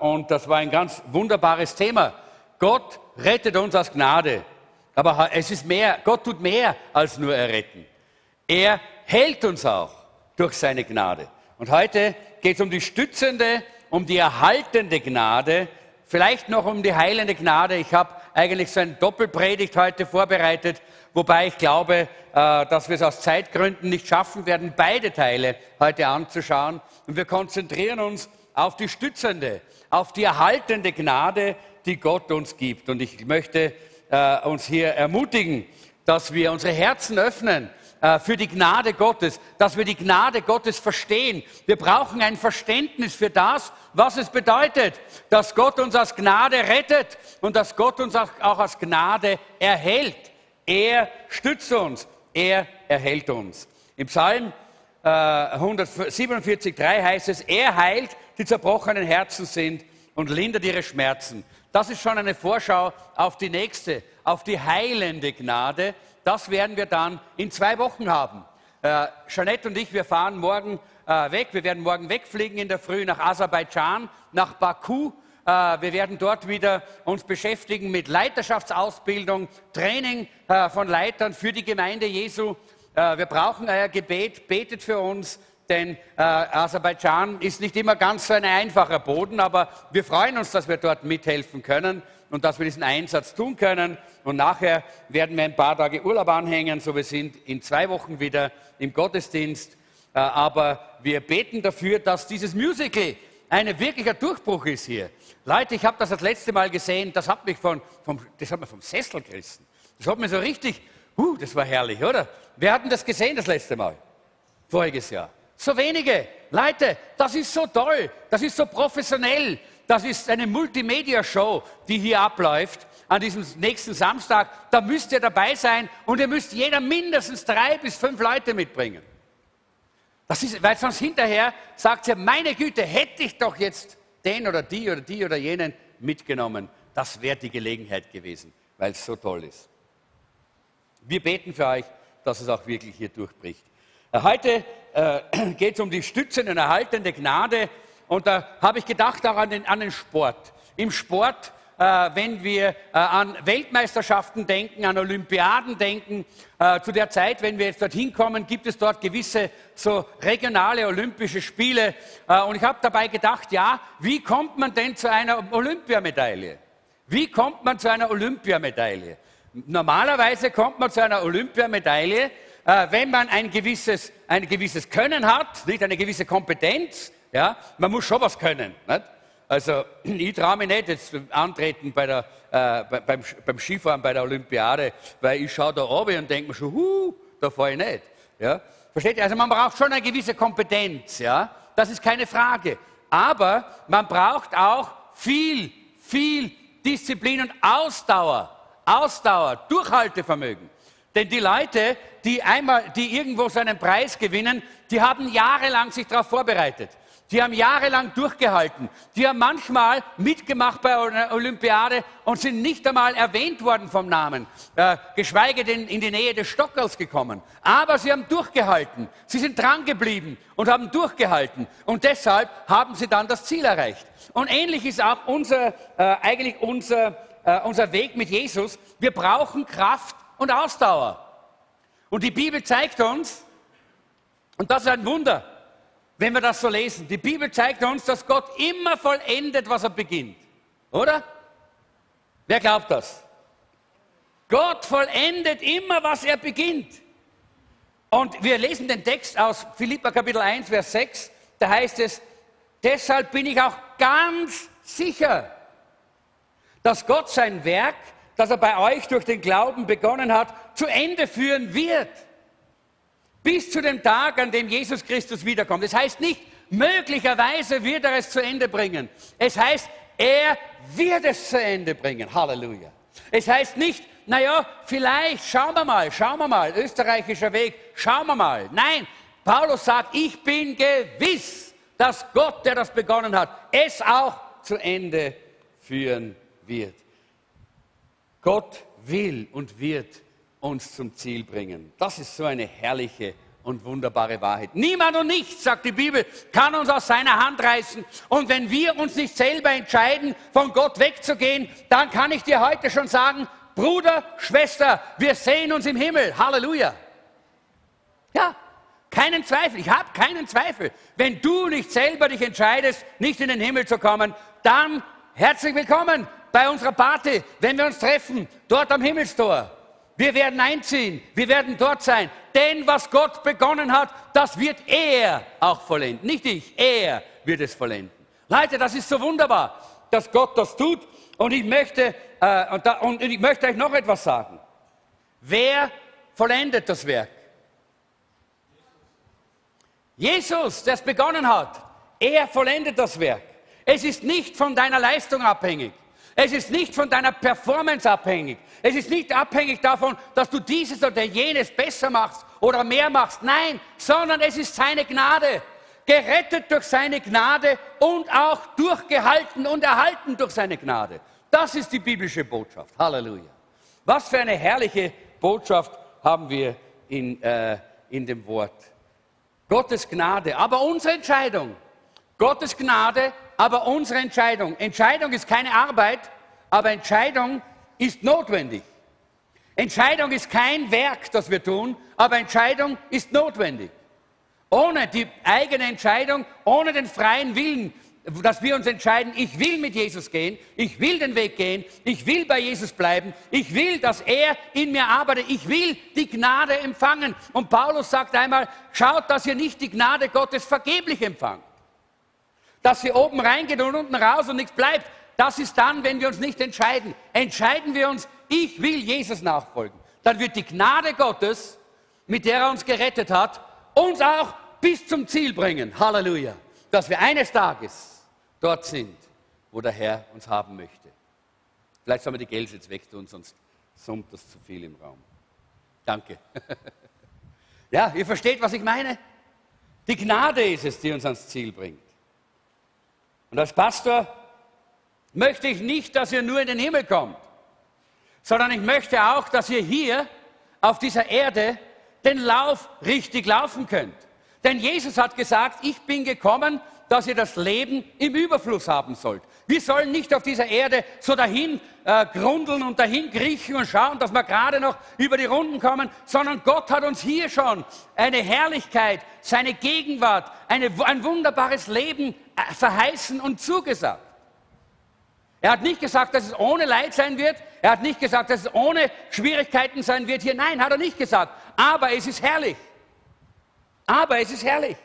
Und das war ein ganz wunderbares Thema. Gott rettet uns aus Gnade. Aber es ist mehr, Gott tut mehr als nur erretten. Er hält uns auch durch seine Gnade. Und heute geht es um die stützende, um die erhaltende Gnade, vielleicht noch um die heilende Gnade. Ich habe eigentlich so eine Doppelpredigt heute vorbereitet, wobei ich glaube, äh, dass wir es aus Zeitgründen nicht schaffen werden, beide Teile heute anzuschauen. Und wir konzentrieren uns auf die stützende, auf die erhaltende Gnade, die Gott uns gibt. Und ich möchte äh, uns hier ermutigen, dass wir unsere Herzen öffnen äh, für die Gnade Gottes, dass wir die Gnade Gottes verstehen. Wir brauchen ein Verständnis für das, was es bedeutet, dass Gott uns aus Gnade rettet und dass Gott uns auch, auch aus Gnade erhält. Er stützt uns, er erhält uns. Im Psalm äh, 147,3 heißt es, er heilt, die zerbrochenen Herzen sind und lindert ihre Schmerzen. Das ist schon eine Vorschau auf die nächste, auf die heilende Gnade. Das werden wir dann in zwei Wochen haben. Äh, Jeanette und ich, wir fahren morgen äh, weg. Wir werden morgen wegfliegen in der Früh nach Aserbaidschan, nach Baku. Äh, wir werden dort wieder uns beschäftigen mit Leiterschaftsausbildung, Training äh, von Leitern für die Gemeinde Jesu. Äh, wir brauchen euer Gebet. Betet für uns denn äh, Aserbaidschan ist nicht immer ganz so ein einfacher Boden, aber wir freuen uns, dass wir dort mithelfen können und dass wir diesen Einsatz tun können. Und nachher werden wir ein paar Tage Urlaub anhängen, so wir sind in zwei Wochen wieder im Gottesdienst. Äh, aber wir beten dafür, dass dieses Musical ein wirklicher Durchbruch ist hier. Leute, ich habe das das letzte Mal gesehen, das hat mich von, vom, das hat mich vom Sessel gerissen. Das hat mir so richtig, uh, das war herrlich, oder? Wer hat denn das gesehen das letzte Mal? Voriges Jahr. So wenige. Leute, das ist so toll, das ist so professionell, das ist eine Multimedia-Show, die hier abläuft an diesem nächsten Samstag. Da müsst ihr dabei sein und ihr müsst jeder mindestens drei bis fünf Leute mitbringen. Das ist, weil sonst hinterher sagt ihr, meine Güte, hätte ich doch jetzt den oder die oder die oder jenen mitgenommen. Das wäre die Gelegenheit gewesen, weil es so toll ist. Wir beten für euch, dass es auch wirklich hier durchbricht. Heute äh, geht es um die stützende und erhaltende Gnade. Und da habe ich gedacht auch an den, an den Sport. Im Sport, äh, wenn wir äh, an Weltmeisterschaften denken, an Olympiaden denken, äh, zu der Zeit, wenn wir jetzt dorthin kommen, gibt es dort gewisse so regionale olympische Spiele. Äh, und ich habe dabei gedacht, ja, wie kommt man denn zu einer Olympiamedaille? Wie kommt man zu einer Olympiamedaille? Normalerweise kommt man zu einer Olympiamedaille, äh, wenn man ein gewisses, ein gewisses Können hat, nicht eine gewisse Kompetenz, ja, man muss schon was können. Nicht? Also ich traue mich nicht jetzt antreten bei der, äh, beim, beim, Skifahren bei der Olympiade, weil ich schaue da oben und denke mir schon, huh, da fahre ich nicht. Ja? Versteht ihr? Also man braucht schon eine gewisse Kompetenz, ja? das ist keine Frage. Aber man braucht auch viel, viel Disziplin und Ausdauer. Ausdauer, Durchhaltevermögen. Denn die Leute, die einmal, die irgendwo so einen Preis gewinnen, die haben jahrelang sich darauf vorbereitet. Die haben jahrelang durchgehalten. Die haben manchmal mitgemacht bei einer Olympiade und sind nicht einmal erwähnt worden vom Namen, äh, geschweige denn in die Nähe des Stockers gekommen. Aber sie haben durchgehalten. Sie sind dran geblieben und haben durchgehalten. Und deshalb haben sie dann das Ziel erreicht. Und ähnlich ist auch unser, äh, eigentlich unser, äh, unser Weg mit Jesus. Wir brauchen Kraft und Ausdauer. Und die Bibel zeigt uns, und das ist ein Wunder, wenn wir das so lesen, die Bibel zeigt uns, dass Gott immer vollendet, was er beginnt. Oder? Wer glaubt das? Gott vollendet immer, was er beginnt. Und wir lesen den Text aus Philippa Kapitel 1, Vers 6. Da heißt es, deshalb bin ich auch ganz sicher, dass Gott sein Werk das er bei euch durch den Glauben begonnen hat, zu Ende führen wird. Bis zu dem Tag, an dem Jesus Christus wiederkommt. Das heißt nicht, möglicherweise wird er es zu Ende bringen. Es heißt, er wird es zu Ende bringen. Halleluja. Es heißt nicht, naja, vielleicht, schauen wir mal, schauen wir mal, österreichischer Weg, schauen wir mal. Nein, Paulus sagt, ich bin gewiss, dass Gott, der das begonnen hat, es auch zu Ende führen wird. Gott will und wird uns zum Ziel bringen. Das ist so eine herrliche und wunderbare Wahrheit. Niemand und nichts, sagt die Bibel, kann uns aus seiner Hand reißen. Und wenn wir uns nicht selber entscheiden, von Gott wegzugehen, dann kann ich dir heute schon sagen, Bruder, Schwester, wir sehen uns im Himmel. Halleluja. Ja, keinen Zweifel. Ich habe keinen Zweifel. Wenn du nicht selber dich entscheidest, nicht in den Himmel zu kommen, dann herzlich willkommen bei unserer Party, wenn wir uns treffen, dort am Himmelstor. Wir werden einziehen, wir werden dort sein. Denn was Gott begonnen hat, das wird er auch vollenden. Nicht ich, er wird es vollenden. Leute, das ist so wunderbar, dass Gott das tut. Und ich möchte, äh, und, da, und ich möchte euch noch etwas sagen. Wer vollendet das Werk? Jesus, der es begonnen hat. Er vollendet das Werk. Es ist nicht von deiner Leistung abhängig. Es ist nicht von deiner Performance abhängig. Es ist nicht abhängig davon, dass du dieses oder jenes besser machst oder mehr machst. Nein, sondern es ist seine Gnade. Gerettet durch seine Gnade und auch durchgehalten und erhalten durch seine Gnade. Das ist die biblische Botschaft. Halleluja. Was für eine herrliche Botschaft haben wir in, äh, in dem Wort. Gottes Gnade, aber unsere Entscheidung. Gottes Gnade aber unsere Entscheidung. Entscheidung ist keine Arbeit, aber Entscheidung ist notwendig. Entscheidung ist kein Werk, das wir tun, aber Entscheidung ist notwendig. Ohne die eigene Entscheidung, ohne den freien Willen, dass wir uns entscheiden, ich will mit Jesus gehen, ich will den Weg gehen, ich will bei Jesus bleiben, ich will, dass er in mir arbeitet, ich will die Gnade empfangen. Und Paulus sagt einmal, schaut, dass ihr nicht die Gnade Gottes vergeblich empfangt dass sie oben reingeht und unten raus und nichts bleibt. Das ist dann, wenn wir uns nicht entscheiden. Entscheiden wir uns, ich will Jesus nachfolgen. Dann wird die Gnade Gottes, mit der er uns gerettet hat, uns auch bis zum Ziel bringen. Halleluja. Dass wir eines Tages dort sind, wo der Herr uns haben möchte. Vielleicht sollen wir die Gels jetzt wegtun, sonst summt das zu viel im Raum. Danke. ja, ihr versteht, was ich meine? Die Gnade ist es, die uns ans Ziel bringt. Und als Pastor möchte ich nicht, dass ihr nur in den Himmel kommt, sondern ich möchte auch, dass ihr hier auf dieser Erde den Lauf richtig laufen könnt. Denn Jesus hat gesagt, ich bin gekommen, dass ihr das Leben im Überfluss haben sollt. Wir sollen nicht auf dieser Erde so dahin äh, grundeln und dahin kriechen und schauen, dass wir gerade noch über die Runden kommen, sondern Gott hat uns hier schon eine Herrlichkeit, seine Gegenwart, eine, ein wunderbares Leben verheißen und zugesagt. Er hat nicht gesagt, dass es ohne Leid sein wird. Er hat nicht gesagt, dass es ohne Schwierigkeiten sein wird hier. Nein, hat er nicht gesagt. Aber es ist herrlich. Aber es ist herrlich.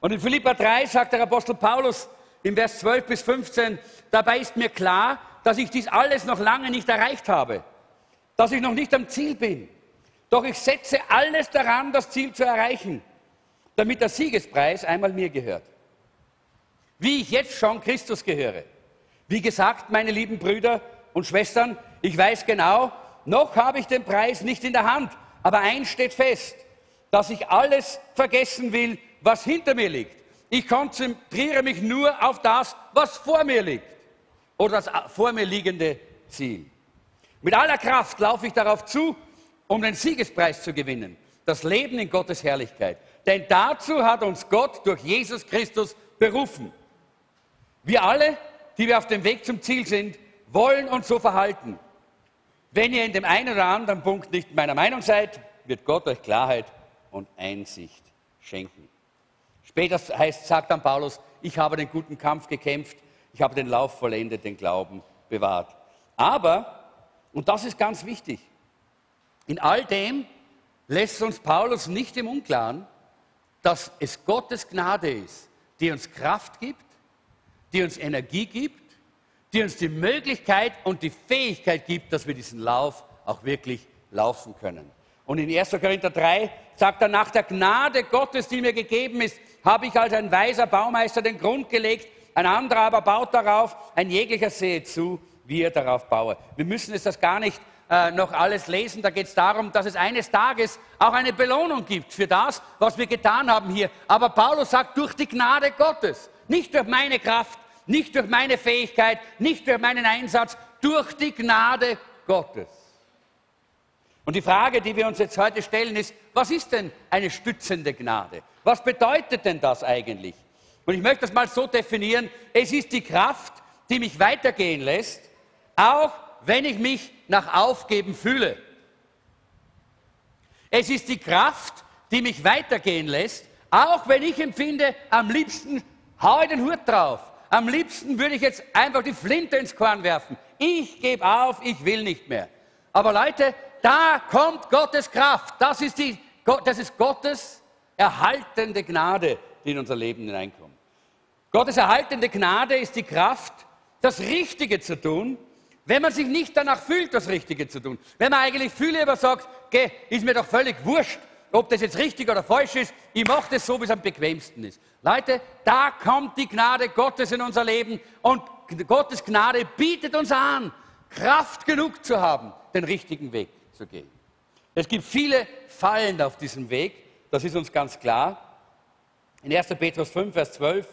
Und in Philippa 3 sagt der Apostel Paulus im Vers 12 bis 15, dabei ist mir klar, dass ich dies alles noch lange nicht erreicht habe, dass ich noch nicht am Ziel bin. Doch ich setze alles daran, das Ziel zu erreichen damit der Siegespreis einmal mir gehört. Wie ich jetzt schon Christus gehöre. Wie gesagt, meine lieben Brüder und Schwestern, ich weiß genau, noch habe ich den Preis nicht in der Hand, aber eins steht fest, dass ich alles vergessen will, was hinter mir liegt. Ich konzentriere mich nur auf das, was vor mir liegt oder das vor mir liegende Ziel. Mit aller Kraft laufe ich darauf zu, um den Siegespreis zu gewinnen, das Leben in Gottes Herrlichkeit. Denn dazu hat uns Gott durch Jesus Christus berufen. Wir alle, die wir auf dem Weg zum Ziel sind, wollen uns so verhalten. Wenn ihr in dem einen oder anderen Punkt nicht meiner Meinung seid, wird Gott euch Klarheit und Einsicht schenken. Später heißt, sagt dann Paulus, ich habe den guten Kampf gekämpft, ich habe den Lauf vollendet, den Glauben bewahrt. Aber, und das ist ganz wichtig, in all dem lässt uns Paulus nicht im Unklaren, dass es Gottes Gnade ist, die uns Kraft gibt, die uns Energie gibt, die uns die Möglichkeit und die Fähigkeit gibt, dass wir diesen Lauf auch wirklich laufen können. Und in 1. Korinther 3 sagt er, nach der Gnade Gottes, die mir gegeben ist, habe ich als ein weiser Baumeister den Grund gelegt, ein anderer aber baut darauf, ein jeglicher sehe zu, wie er darauf baue. Wir müssen es das gar nicht äh, noch alles lesen. Da geht es darum, dass es eines Tages auch eine Belohnung gibt für das, was wir getan haben hier. Aber Paulus sagt, durch die Gnade Gottes, nicht durch meine Kraft, nicht durch meine Fähigkeit, nicht durch meinen Einsatz, durch die Gnade Gottes. Und die Frage, die wir uns jetzt heute stellen, ist, was ist denn eine stützende Gnade? Was bedeutet denn das eigentlich? Und ich möchte das mal so definieren, es ist die Kraft, die mich weitergehen lässt, auch wenn ich mich nach Aufgeben fühle. Es ist die Kraft, die mich weitergehen lässt, auch wenn ich empfinde, am liebsten hau ich den Hut drauf. Am liebsten würde ich jetzt einfach die Flinte ins Korn werfen. Ich gebe auf, ich will nicht mehr. Aber Leute, da kommt Gottes Kraft. Das ist, die, das ist Gottes erhaltende Gnade, die in unser Leben hineinkommt. Gottes erhaltende Gnade ist die Kraft, das Richtige zu tun, wenn man sich nicht danach fühlt, das Richtige zu tun. Wenn man eigentlich viel lieber sagt, geh, ist mir doch völlig wurscht, ob das jetzt richtig oder falsch ist, ich mache das so, wie es am bequemsten ist. Leute, da kommt die Gnade Gottes in unser Leben und Gottes Gnade bietet uns an, Kraft genug zu haben, den richtigen Weg zu gehen. Es gibt viele Fallen auf diesem Weg, das ist uns ganz klar. In 1. Petrus 5, Vers 12, äh,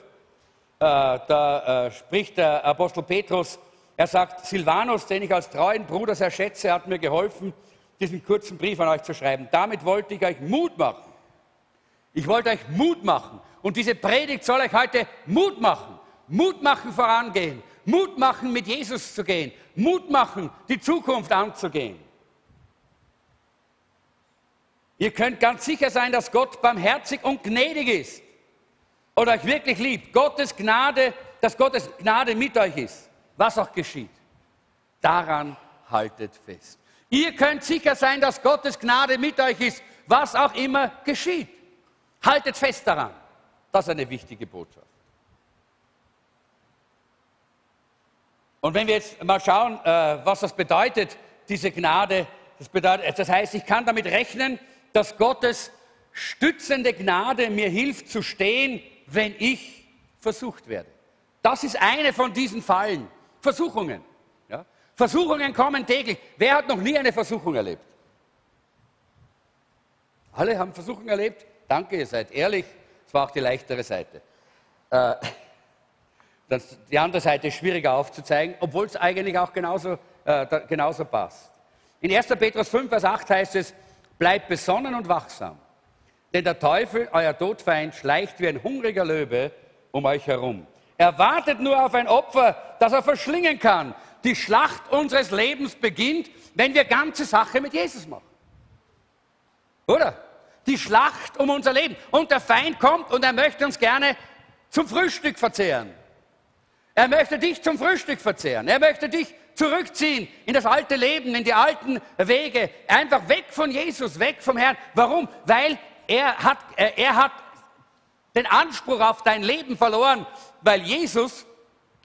da äh, spricht der Apostel Petrus, er sagt, Silvanus, den ich als treuen Bruder sehr schätze, hat mir geholfen, diesen kurzen Brief an euch zu schreiben. Damit wollte ich euch Mut machen. Ich wollte euch Mut machen. Und diese Predigt soll euch heute Mut machen. Mut machen, vorangehen. Mut machen, mit Jesus zu gehen. Mut machen, die Zukunft anzugehen. Ihr könnt ganz sicher sein, dass Gott barmherzig und gnädig ist und euch wirklich liebt. Gottes Gnade, dass Gottes Gnade mit euch ist, was auch geschieht. Daran haltet fest. Ihr könnt sicher sein, dass Gottes Gnade mit euch ist, was auch immer geschieht. Haltet fest daran. Das ist eine wichtige Botschaft. Und wenn wir jetzt mal schauen, äh, was das bedeutet, diese Gnade, das, bedeutet, das heißt, ich kann damit rechnen, dass Gottes stützende Gnade mir hilft zu stehen, wenn ich versucht werde. Das ist eine von diesen Fallen, Versuchungen. Versuchungen kommen täglich. Wer hat noch nie eine Versuchung erlebt? Alle haben Versuchungen erlebt? Danke, ihr seid ehrlich. Es war auch die leichtere Seite. Äh, die andere Seite ist schwieriger aufzuzeigen, obwohl es eigentlich auch genauso, äh, genauso passt. In 1. Petrus 5, Vers 8 heißt es, bleibt besonnen und wachsam. Denn der Teufel, euer Todfeind, schleicht wie ein hungriger Löwe um euch herum. Er wartet nur auf ein Opfer, das er verschlingen kann. Die Schlacht unseres Lebens beginnt, wenn wir ganze Sache mit Jesus machen. Oder? Die Schlacht um unser Leben. Und der Feind kommt und er möchte uns gerne zum Frühstück verzehren. Er möchte dich zum Frühstück verzehren. Er möchte dich zurückziehen in das alte Leben, in die alten Wege. Einfach weg von Jesus, weg vom Herrn. Warum? Weil er hat, er hat den Anspruch auf dein Leben verloren, weil Jesus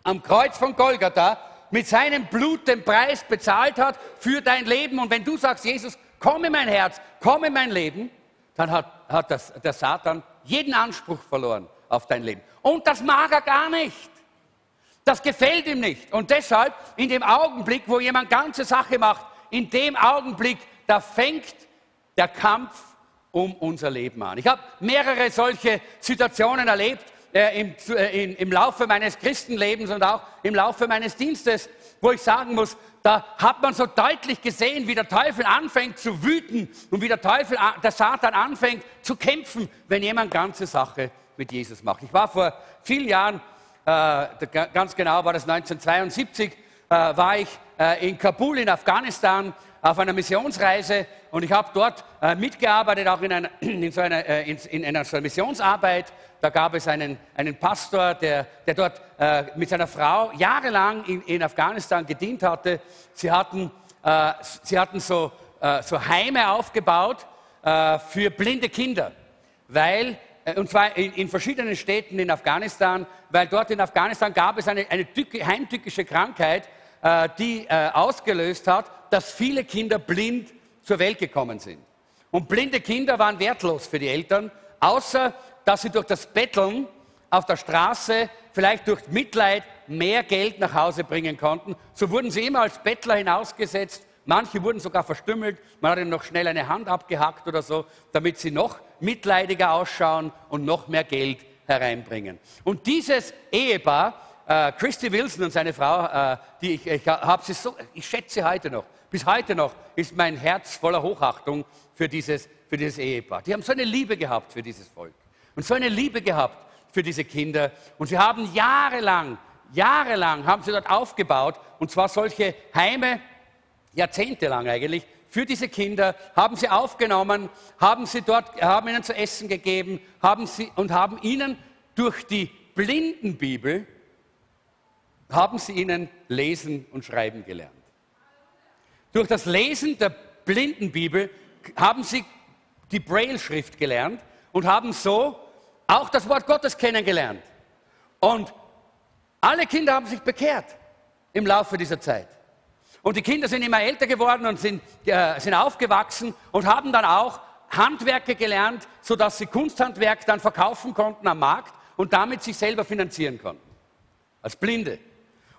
am Kreuz von Golgatha mit seinem Blut den Preis bezahlt hat für dein Leben. Und wenn du sagst, Jesus, komm in mein Herz, komm in mein Leben, dann hat, hat das, der Satan jeden Anspruch verloren auf dein Leben. Und das mag er gar nicht. Das gefällt ihm nicht. Und deshalb, in dem Augenblick, wo jemand ganze Sache macht, in dem Augenblick, da fängt der Kampf um unser Leben an. Ich habe mehrere solche Situationen erlebt, äh, im, äh, in, im Laufe meines Christenlebens und auch im Laufe meines Dienstes, wo ich sagen muss, da hat man so deutlich gesehen, wie der Teufel anfängt zu wüten und wie der Teufel, der Satan anfängt zu kämpfen, wenn jemand ganze Sache mit Jesus macht. Ich war vor vielen Jahren, äh, ganz genau war das 1972, äh, war ich äh, in Kabul in Afghanistan auf einer Missionsreise und ich habe dort äh, mitgearbeitet, auch in einer, in so einer, äh, in, in einer so Missionsarbeit. Da gab es einen, einen Pastor, der, der dort äh, mit seiner Frau jahrelang in, in Afghanistan gedient hatte. Sie hatten, äh, sie hatten so, äh, so Heime aufgebaut äh, für blinde Kinder, weil und zwar in, in, verschiedenen Städten in Afghanistan, weil dort in Afghanistan gab es eine, eine heimtückische Krankheit, äh, die äh, ausgelöst hat, dass viele Kinder blind zur Welt gekommen sind. Und blinde Kinder waren wertlos für die Eltern, außer dass sie durch das Betteln auf der Straße, vielleicht durch Mitleid, mehr Geld nach Hause bringen konnten. So wurden sie immer als Bettler hinausgesetzt. Manche wurden sogar verstümmelt. Man hat ihnen noch schnell eine Hand abgehackt oder so, damit sie noch mitleidiger ausschauen und noch mehr Geld hereinbringen. Und dieses Ehepaar, äh, Christy Wilson und seine Frau, äh, die ich, ich habe sie so, ich schätze sie heute noch. Bis heute noch ist mein Herz voller Hochachtung für dieses, für dieses Ehepaar. Die haben so eine Liebe gehabt für dieses Volk und so eine Liebe gehabt für diese Kinder. Und sie haben jahrelang, jahrelang haben sie dort aufgebaut und zwar solche Heime, jahrzehntelang eigentlich, für diese Kinder, haben sie aufgenommen, haben sie dort, haben ihnen zu essen gegeben, haben sie und haben ihnen durch die Blindenbibel haben sie ihnen lesen und schreiben gelernt. Durch das Lesen der Blindenbibel haben sie die Braille-Schrift gelernt und haben so auch das Wort Gottes kennengelernt. Und alle Kinder haben sich bekehrt im Laufe dieser Zeit. Und die Kinder sind immer älter geworden und sind, äh, sind aufgewachsen und haben dann auch Handwerke gelernt, sodass sie Kunsthandwerk dann verkaufen konnten am Markt und damit sich selber finanzieren konnten. Als Blinde.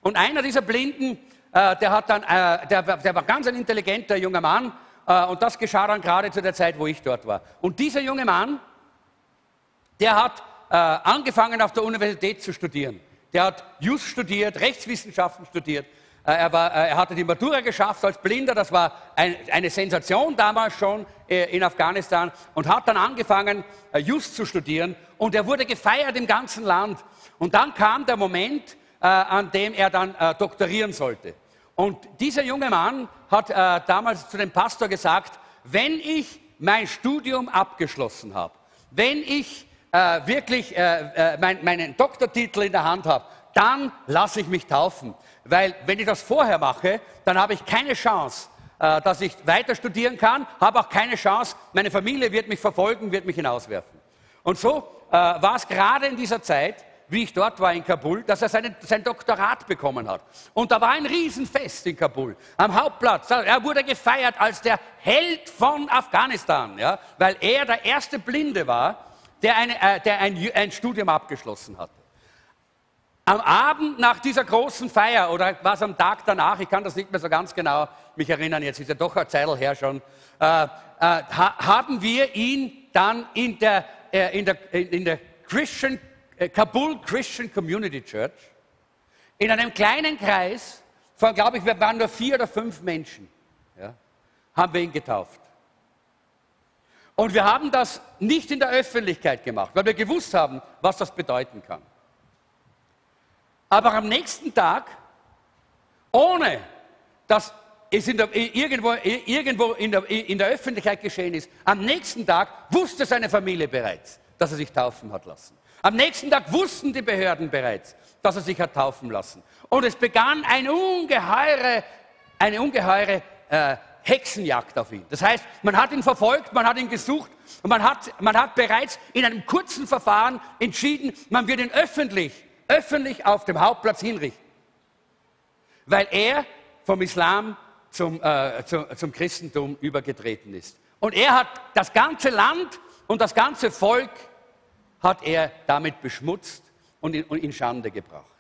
Und einer dieser Blinden, äh, der, hat dann, äh, der, der, war ganz ein intelligenter junger Mann äh, und das geschah dann gerade zu der Zeit, wo ich dort war. Und dieser junge Mann, der hat äh, angefangen auf der Universität zu studieren. Der hat Just studiert, Rechtswissenschaften studiert. Äh, er, war, äh, er, hatte die Matura geschafft als Blinder, das war ein, eine Sensation damals schon in Afghanistan und hat dann angefangen, Just zu studieren und er wurde gefeiert im ganzen Land. Und dann kam der Moment, äh, an dem er dann äh, doktorieren sollte. Und dieser junge Mann hat äh, damals zu dem Pastor gesagt, wenn ich mein Studium abgeschlossen habe, wenn ich äh, wirklich äh, äh, mein, meinen Doktortitel in der Hand habe, dann lasse ich mich taufen. Weil wenn ich das vorher mache, dann habe ich keine Chance, äh, dass ich weiter studieren kann, habe auch keine Chance, meine Familie wird mich verfolgen, wird mich hinauswerfen. Und so äh, war es gerade in dieser Zeit, wie ich dort war in Kabul, dass er seinen, sein Doktorat bekommen hat. Und da war ein Riesenfest in Kabul, am Hauptplatz. Er wurde gefeiert als der Held von Afghanistan, ja, weil er der erste Blinde war, der, eine, äh, der ein, ein Studium abgeschlossen hatte. Am Abend nach dieser großen Feier oder was am Tag danach, ich kann das nicht mehr so ganz genau mich erinnern, jetzt ist ja doch eine Zeit her schon, äh, äh, haben wir ihn dann in der, äh, in der, in der Christian äh, Kabul Christian Community Church in einem kleinen Kreis von, glaube ich, wir waren nur vier oder fünf Menschen, ja, haben wir ihn getauft. Und wir haben das nicht in der Öffentlichkeit gemacht, weil wir gewusst haben, was das bedeuten kann. Aber am nächsten Tag, ohne dass es in der, irgendwo, irgendwo in, der, in der Öffentlichkeit geschehen ist, am nächsten Tag wusste seine Familie bereits, dass er sich taufen hat lassen. Am nächsten Tag wussten die Behörden bereits, dass er sich hat taufen lassen. Und es begann eine ungeheure, eine ungeheure äh, Hexenjagd auf ihn. Das heißt, man hat ihn verfolgt, man hat ihn gesucht und man hat, man hat bereits in einem kurzen Verfahren entschieden, man wird ihn öffentlich, öffentlich auf dem Hauptplatz hinrichten. Weil er vom Islam zum, äh, zum, zum Christentum übergetreten ist. Und er hat das ganze Land und das ganze Volk hat er damit beschmutzt und in, und in Schande gebracht.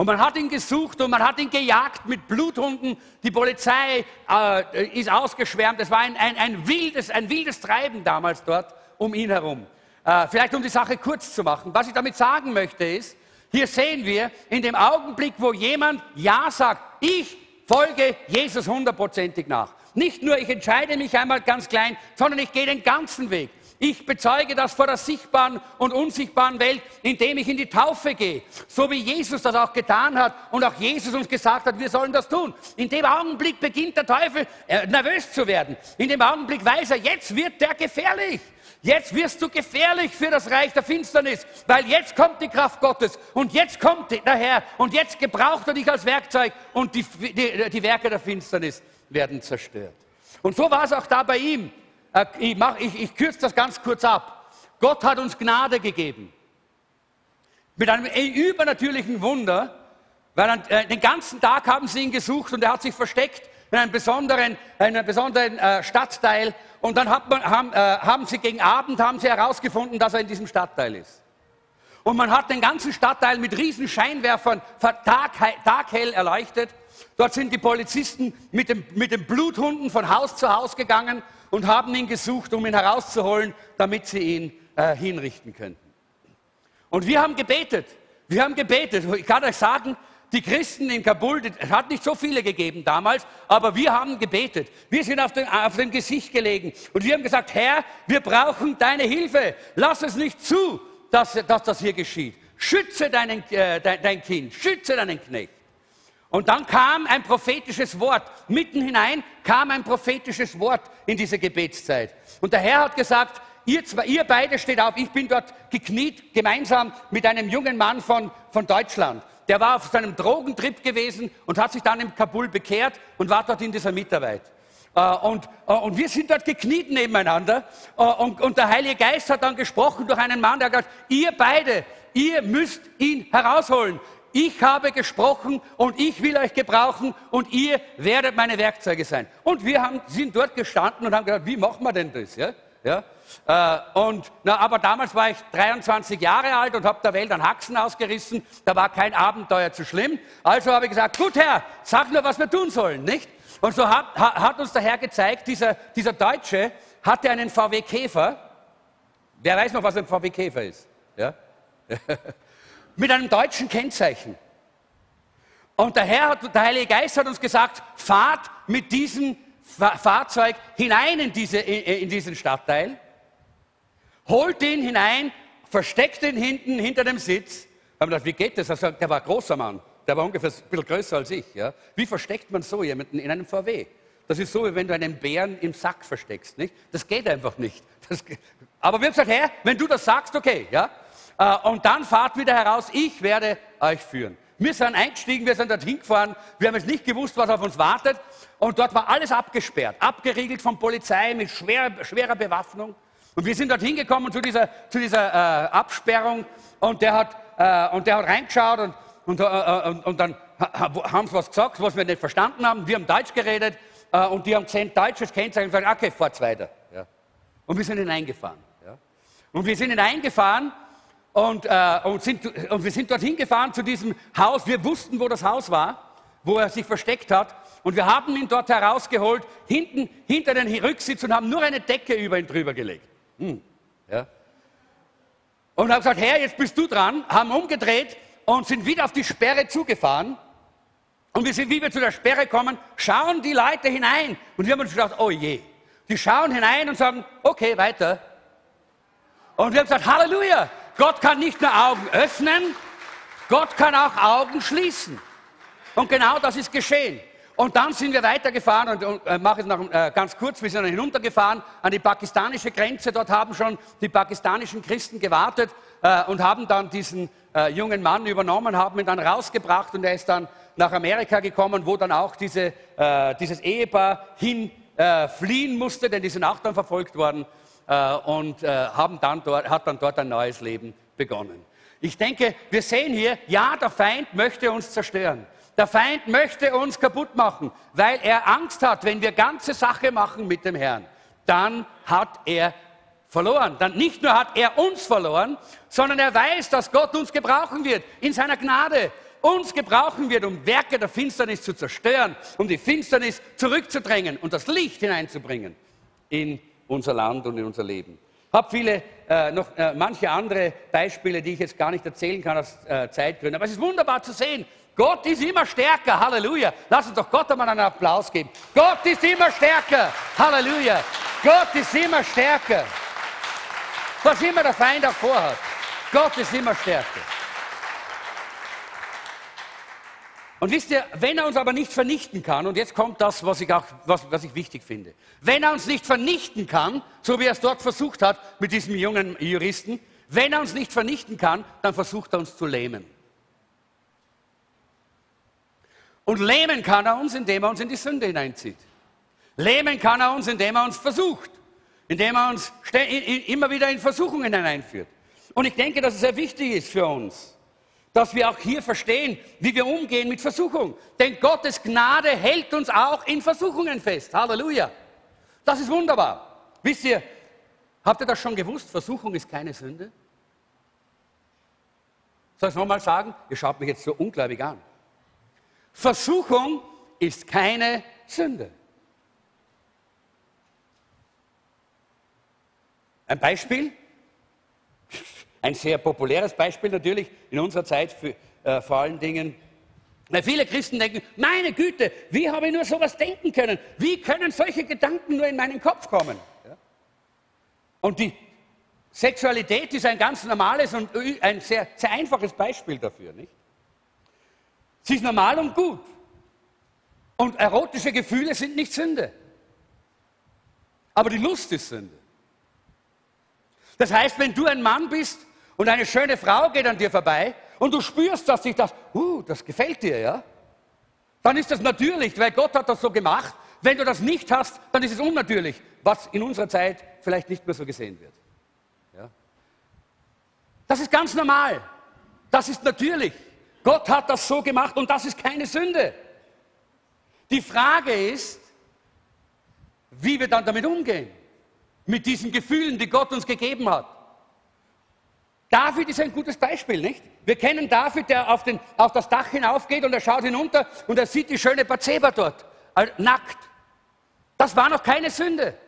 Und man hat ihn gesucht und man hat ihn gejagt mit Bluthunden. Die Polizei äh, ist ausgeschwärmt. Es war ein, ein, ein, wildes, ein wildes Treiben damals dort um ihn herum. Äh, vielleicht um die Sache kurz zu machen. Was ich damit sagen möchte ist, hier sehen wir in dem Augenblick, wo jemand Ja sagt, ich folge Jesus hundertprozentig nach. Nicht nur, ich entscheide mich einmal ganz klein, sondern ich gehe den ganzen Weg. Ich bezeuge das vor der sichtbaren und unsichtbaren Welt, indem ich in die Taufe gehe. So wie Jesus das auch getan hat und auch Jesus uns gesagt hat, wir sollen das tun. In dem Augenblick beginnt der Teufel äh, nervös zu werden. In dem Augenblick weiß er, jetzt wird der gefährlich. Jetzt wirst du gefährlich für das Reich der Finsternis, weil jetzt kommt die Kraft Gottes und jetzt kommt der Herr und jetzt gebraucht er dich als Werkzeug und die, die, die Werke der Finsternis werden zerstört. Und so war es auch da bei ihm. Äh, ich, mach, ich, ich kürze das ganz kurz ab. Gott hat uns Gnade gegeben. Mit einem übernatürlichen Wunder, weil äh, den ganzen Tag haben sie ihn gesucht und er hat sich versteckt in einem besonderen, einem besonderen äh, Stadtteil. Und dann man, haben, äh, haben sie gegen Abend haben sie herausgefunden, dass er in diesem Stadtteil ist. Und man hat den ganzen Stadtteil mit riesen Scheinwerfern tag, taghell erleuchtet. Dort sind die Polizisten mit, dem, mit den Bluthunden von Haus zu Haus gegangen und haben ihn gesucht, um ihn herauszuholen, damit sie ihn äh, hinrichten könnten. Und wir haben gebetet. Wir haben gebetet. Ich kann euch sagen, die Christen in Kabul, es hat nicht so viele gegeben damals, aber wir haben gebetet. Wir sind auf, den, auf dem Gesicht gelegen und wir haben gesagt, Herr, wir brauchen deine Hilfe. Lass es nicht zu, dass, dass das hier geschieht. Schütze deinen, äh, dein, dein Kind, schütze deinen Knecht. Und dann kam ein prophetisches Wort. Mitten hinein kam ein prophetisches Wort in diese Gebetszeit. Und der Herr hat gesagt, ihr, zwei, ihr beide steht auf. Ich bin dort gekniet, gemeinsam mit einem jungen Mann von, von Deutschland. Der war auf seinem Drogentrip gewesen und hat sich dann in Kabul bekehrt und war dort in dieser Mitarbeit. Äh, und, äh, und, wir sind dort gekniet nebeneinander. Äh, und, und, der Heilige Geist hat dann gesprochen durch einen Mann, der hat gesagt, ihr beide, ihr müsst ihn herausholen ich habe gesprochen und ich will euch gebrauchen und ihr werdet meine Werkzeuge sein. Und wir haben, sind dort gestanden und haben gedacht, wie machen wir denn das? Ja? Ja? Äh, und, na, aber damals war ich 23 Jahre alt und habe der Welt einen Haxen ausgerissen. Da war kein Abenteuer zu schlimm. Also habe ich gesagt, gut Herr, sag nur, was wir tun sollen, nicht? Und so hat, hat uns der Herr gezeigt, dieser, dieser Deutsche hatte einen VW Käfer. Wer weiß noch, was ein VW Käfer ist? Ja? mit einem deutschen Kennzeichen. Und der Herr, der Heilige Geist hat uns gesagt, fahrt mit diesem Fahrzeug hinein in, diese, in diesen Stadtteil, holt ihn hinein, versteckt ihn hinten hinter dem Sitz. Da haben wir gedacht, wie geht das? Also, der war ein großer Mann, der war ungefähr ein bisschen größer als ich. Ja? Wie versteckt man so jemanden in einem VW? Das ist so, wie wenn du einen Bären im Sack versteckst. Nicht? Das geht einfach nicht. Das, aber wir haben gesagt, Herr, wenn du das sagst, okay. Ja? Äh, und dann fahrt wieder heraus, ich werde euch führen. Wir sind eingestiegen, wir sind dorthin gefahren, wir haben jetzt nicht gewusst, was auf uns wartet. Und dort war alles abgesperrt, abgeriegelt von Polizei mit schwer, schwerer Bewaffnung. Und wir sind dorthin gekommen zu dieser, zu dieser äh, Absperrung und der, hat, äh, und der hat reingeschaut und, und, äh, und, und dann haben sie was gesagt, was wir nicht verstanden haben. Wir haben Deutsch geredet äh, und die haben gesehen, deutsches Kennzeichen und gesagt, okay, fahrt's weiter. Ja. Und wir sind hineingefahren. Ja. Und wir sind hineingefahren und, äh, und, sind, und wir sind dorthin gefahren zu diesem Haus. Wir wussten, wo das Haus war, wo er sich versteckt hat. Und wir haben ihn dort herausgeholt, hinten hinter den Rücksitz und haben nur eine Decke über ihn drüber gelegt. Hm. Ja. Und haben gesagt, Herr, jetzt bist du dran, haben umgedreht und sind wieder auf die Sperre zugefahren. Und wir sind, wie wir zu der Sperre kommen, schauen die Leute hinein. Und wir haben uns gedacht, oh je. Die schauen hinein und sagen, okay, weiter. Und wir haben gesagt, Halleluja, Gott kann nicht nur Augen öffnen, Gott kann auch Augen schließen. Und genau das ist geschehen. Und dann sind wir weitergefahren und, und äh, mache es noch äh, ganz kurz, wir sind dann hinuntergefahren an die pakistanische Grenze. Dort haben schon die pakistanischen Christen gewartet äh, und haben dann diesen äh, jungen Mann übernommen, haben ihn dann rausgebracht und er ist dann nach Amerika gekommen, wo dann auch diese, äh, dieses Ehepaar hin äh, fliehen musste, denn die sind auch dann verfolgt worden. Äh, und äh, haben dann dort, hat dann dort ein neues Leben begonnen. Ich denke, wir sehen hier, ja, der Feind möchte uns zerstören. Der Feind möchte uns kaputt machen, weil er Angst hat, wenn wir ganze Sache machen mit dem Herrn, dann hat er verloren. Dann nicht nur hat er uns verloren, sondern er weiß, dass Gott uns gebrauchen wird in seiner Gnade. Uns gebrauchen wird, um Werke der Finsternis zu zerstören, um die Finsternis zurückzudrängen und das Licht hineinzubringen in unser Land und in unser Leben. Habe viele, äh, noch äh, manche andere Beispiele, die ich jetzt gar nicht erzählen kann aus äh, Zeitgründen. Aber es ist wunderbar zu sehen. Gott ist immer stärker. Halleluja. Lass uns doch Gott einmal einen Applaus geben. Gott ist immer stärker. Halleluja. Gott ist immer stärker. Was immer der Feind auch vorhat. Gott ist immer stärker. Und wisst ihr, wenn er uns aber nicht vernichten kann, und jetzt kommt das, was ich, auch, was, was ich wichtig finde, wenn er uns nicht vernichten kann, so wie er es dort versucht hat mit diesem jungen Juristen, wenn er uns nicht vernichten kann, dann versucht er uns zu lähmen. Und lähmen kann er uns, indem er uns in die Sünde hineinzieht. Lähmen kann er uns, indem er uns versucht, indem er uns immer wieder in Versuchungen hineinführt. Und ich denke, dass es sehr wichtig ist für uns, dass wir auch hier verstehen, wie wir umgehen mit Versuchung. Denn Gottes Gnade hält uns auch in Versuchungen fest. Halleluja. Das ist wunderbar. Wisst ihr, habt ihr das schon gewusst? Versuchung ist keine Sünde. Soll ich es nochmal sagen? Ihr schaut mich jetzt so ungläubig an. Versuchung ist keine Sünde. Ein Beispiel? Ein sehr populäres Beispiel natürlich in unserer Zeit für, äh, vor allen Dingen. Weil viele Christen denken, meine Güte, wie habe ich nur sowas denken können? Wie können solche Gedanken nur in meinen Kopf kommen? Und die Sexualität ist ein ganz normales und ein sehr, sehr einfaches Beispiel dafür. Nicht? Sie ist normal und gut. Und erotische Gefühle sind nicht Sünde. Aber die Lust ist Sünde. Das heißt, wenn du ein Mann bist und eine schöne Frau geht an dir vorbei und du spürst, dass sich das, uh, das gefällt dir, ja, dann ist das natürlich, weil Gott hat das so gemacht. Wenn du das nicht hast, dann ist es unnatürlich, was in unserer Zeit vielleicht nicht mehr so gesehen wird. Ja? Das ist ganz normal. Das ist natürlich. Gott hat das so gemacht und das ist keine Sünde. Die Frage ist, wie wir dann damit umgehen mit diesen Gefühlen, die Gott uns gegeben hat. David ist ein gutes Beispiel, nicht? Wir kennen David, der auf, den, auf das Dach hinaufgeht und er schaut hinunter und er sieht die schöne Bathseba dort, nackt. Das war noch keine Sünde.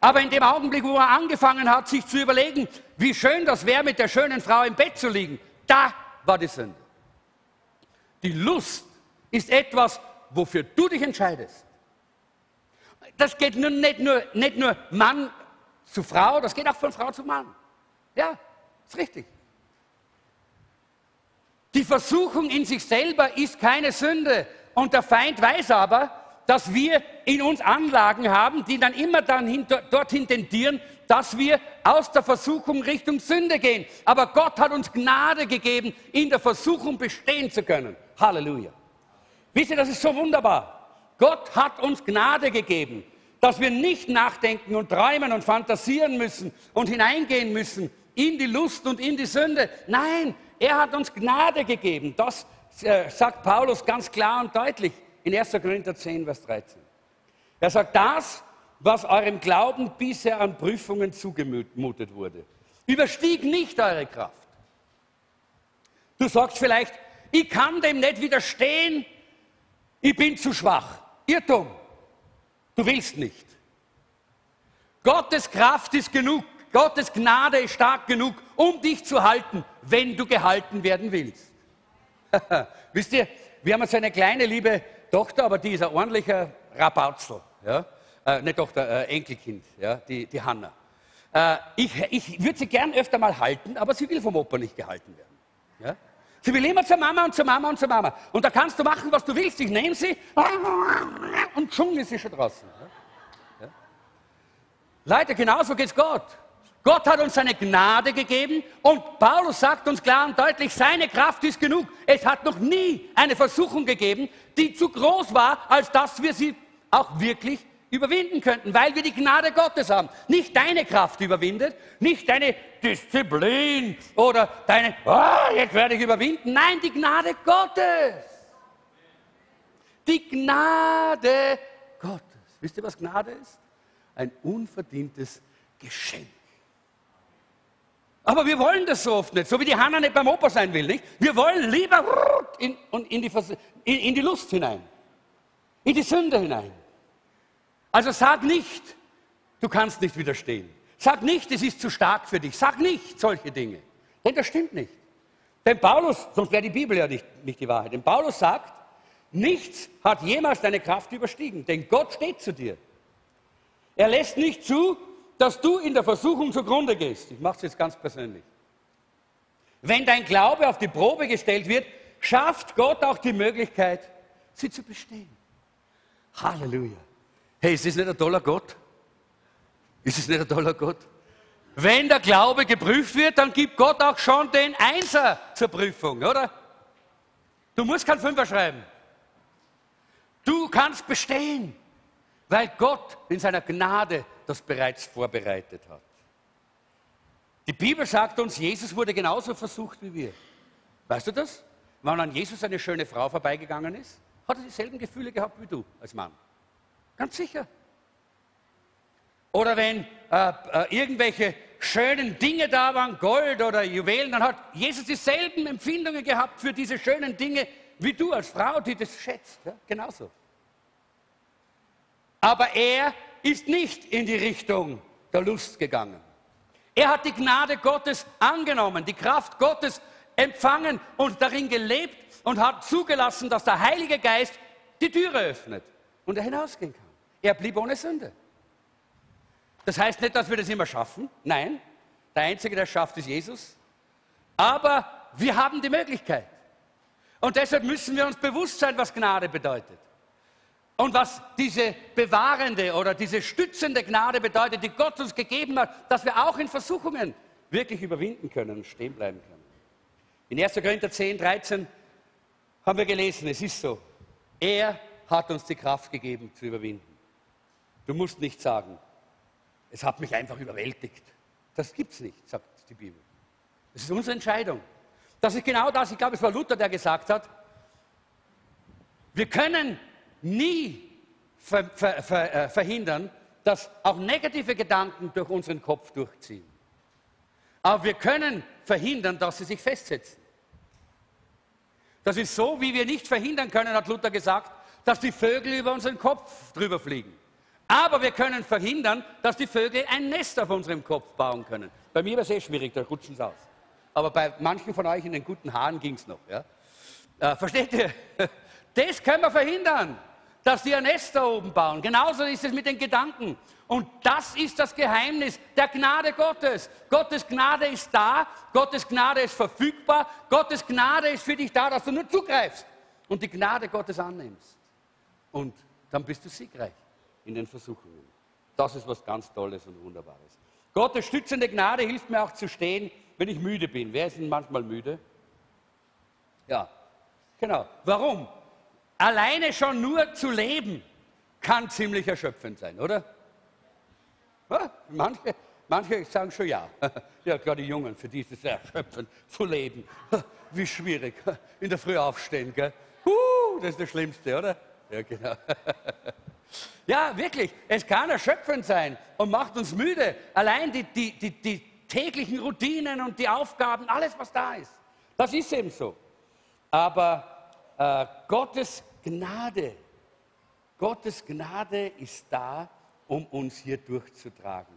Aber in dem Augenblick, wo er angefangen hat, sich zu überlegen, wie schön das wäre, mit der schönen Frau im Bett zu liegen, da war die Sünde. Die Lust ist etwas, wofür du dich entscheidest. Das geht nicht, nur, nicht nur Mann zu Frau, das geht auch von Frau zu Mann. Ja, ist richtig. Die Versuchung in sich selber ist keine Sünde. Und der Feind weiß aber, dass wir in uns Anlagen haben, die dann immer dann hin, dorthin tendieren, dass wir aus der Versuchung Richtung Sünde gehen. Aber Gott hat uns Gnade gegeben, in der Versuchung bestehen zu können. Halleluja. Wisst ihr, das ist so wunderbar. Gott hat uns Gnade gegeben, dass wir nicht nachdenken und träumen und fantasieren müssen und hineingehen müssen in die Lust und in die Sünde. Nein, er hat uns Gnade gegeben. Das äh, sagt Paulus ganz klar und deutlich in 1. Korinther 10, Vers 13. Er sagt, das, was eurem Glauben bisher an Prüfungen zugemutet wurde, überstieg nicht eure Kraft. Du sagst vielleicht, ich kann dem nicht widerstehen, ich bin zu schwach. Irrtum. Du willst nicht. Gottes Kraft ist genug. Gottes Gnade ist stark genug, um dich zu halten, wenn du gehalten werden willst. Wisst ihr, wir haben jetzt eine kleine liebe Tochter, aber die ist ein ordentlicher Rabautzel. Ja? Äh, nicht Tochter, äh, Enkelkind, ja? die, die Hanna. Äh, ich ich würde sie gern öfter mal halten, aber sie will vom Opa nicht gehalten werden. Ja? Sie will immer zur Mama und zur Mama und zur Mama. Und da kannst du machen, was du willst. Ich nehme sie und schon ist sie schon draußen. Ja? Leute, genauso geht es Gott. Gott hat uns seine Gnade gegeben und Paulus sagt uns klar und deutlich, seine Kraft ist genug. Es hat noch nie eine Versuchung gegeben, die zu groß war, als dass wir sie auch wirklich überwinden könnten, weil wir die Gnade Gottes haben. Nicht deine Kraft überwindet, nicht deine Disziplin oder deine, oh, jetzt werde ich überwinden. Nein, die Gnade Gottes. Die Gnade Gottes. Wisst ihr, was Gnade ist? Ein unverdientes Geschenk. Aber wir wollen das so oft nicht, so wie die Hanna nicht beim Opa sein will. Nicht? Wir wollen lieber in, in, die, in, in die Lust hinein, in die Sünde hinein. Also sag nicht, du kannst nicht widerstehen. Sag nicht, es ist zu stark für dich. Sag nicht solche Dinge. Denn das stimmt nicht. Denn Paulus, sonst wäre die Bibel ja nicht, nicht die Wahrheit. Denn Paulus sagt, nichts hat jemals deine Kraft überstiegen. Denn Gott steht zu dir. Er lässt nicht zu, dass du in der Versuchung zugrunde gehst. Ich mache es jetzt ganz persönlich. Wenn dein Glaube auf die Probe gestellt wird, schafft Gott auch die Möglichkeit, sie zu bestehen. Halleluja. Hey, ist das nicht ein toller Gott? Ist es nicht ein toller Gott? Wenn der Glaube geprüft wird, dann gibt Gott auch schon den Einser zur Prüfung, oder? Du musst keinen Fünfer schreiben. Du kannst bestehen, weil Gott in seiner Gnade das bereits vorbereitet hat. Die Bibel sagt uns, Jesus wurde genauso versucht wie wir. Weißt du das? Wenn an Jesus eine schöne Frau vorbeigegangen ist, hat er dieselben Gefühle gehabt wie du als Mann. Ganz sicher. Oder wenn äh, äh, irgendwelche schönen Dinge da waren, Gold oder Juwelen, dann hat Jesus dieselben Empfindungen gehabt für diese schönen Dinge wie du als Frau, die das schätzt. Ja? Genauso. Aber er ist nicht in die Richtung der Lust gegangen. Er hat die Gnade Gottes angenommen, die Kraft Gottes empfangen und darin gelebt und hat zugelassen, dass der Heilige Geist die Türe öffnet und er hinausgehen kann. Er blieb ohne Sünde. Das heißt nicht, dass wir das immer schaffen. Nein, der Einzige, der es schafft, ist Jesus. Aber wir haben die Möglichkeit. Und deshalb müssen wir uns bewusst sein, was Gnade bedeutet. Und was diese bewahrende oder diese stützende Gnade bedeutet, die Gott uns gegeben hat, dass wir auch in Versuchungen wirklich überwinden können und stehen bleiben können. In 1. Korinther 10, 13 haben wir gelesen, es ist so, er hat uns die Kraft gegeben zu überwinden. Du musst nicht sagen, es hat mich einfach überwältigt. Das gibt es nicht, sagt die Bibel. Das ist unsere Entscheidung. Das ist genau das, ich glaube, es war Luther, der gesagt hat, wir können nie ver, ver, ver, äh, verhindern, dass auch negative Gedanken durch unseren Kopf durchziehen. Aber wir können verhindern, dass sie sich festsetzen. Das ist so, wie wir nicht verhindern können, hat Luther gesagt, dass die Vögel über unseren Kopf drüber fliegen. Aber wir können verhindern, dass die Vögel ein Nest auf unserem Kopf bauen können. Bei mir war es eh schwierig, da rutschen sie aus. Aber bei manchen von euch in den guten Haaren ging es noch. Ja? Äh, versteht ihr? Das können wir verhindern, dass die ein Nest da oben bauen. Genauso ist es mit den Gedanken. Und das ist das Geheimnis der Gnade Gottes. Gottes Gnade ist da, Gottes Gnade ist verfügbar, Gottes Gnade ist für dich da, dass du nur zugreifst und die Gnade Gottes annimmst. Und dann bist du siegreich in den Versuchungen. Das ist was ganz Tolles und Wunderbares. Gottes stützende Gnade hilft mir auch zu stehen, wenn ich müde bin. Wer ist denn manchmal müde? Ja, genau. Warum? Alleine schon nur zu leben kann ziemlich erschöpfend sein, oder? Manche, manche sagen schon ja. Ja, gerade die Jungen, für die ist es erschöpfend zu leben. Wie schwierig. In der Früh aufstehen, gell? Uh, das ist das Schlimmste, oder? Ja, genau. Ja, wirklich, es kann erschöpfend sein und macht uns müde. Allein die, die, die, die täglichen Routinen und die Aufgaben, alles, was da ist. Das ist eben so. Aber äh, Gottes Gnade, Gottes Gnade ist da, um uns hier durchzutragen.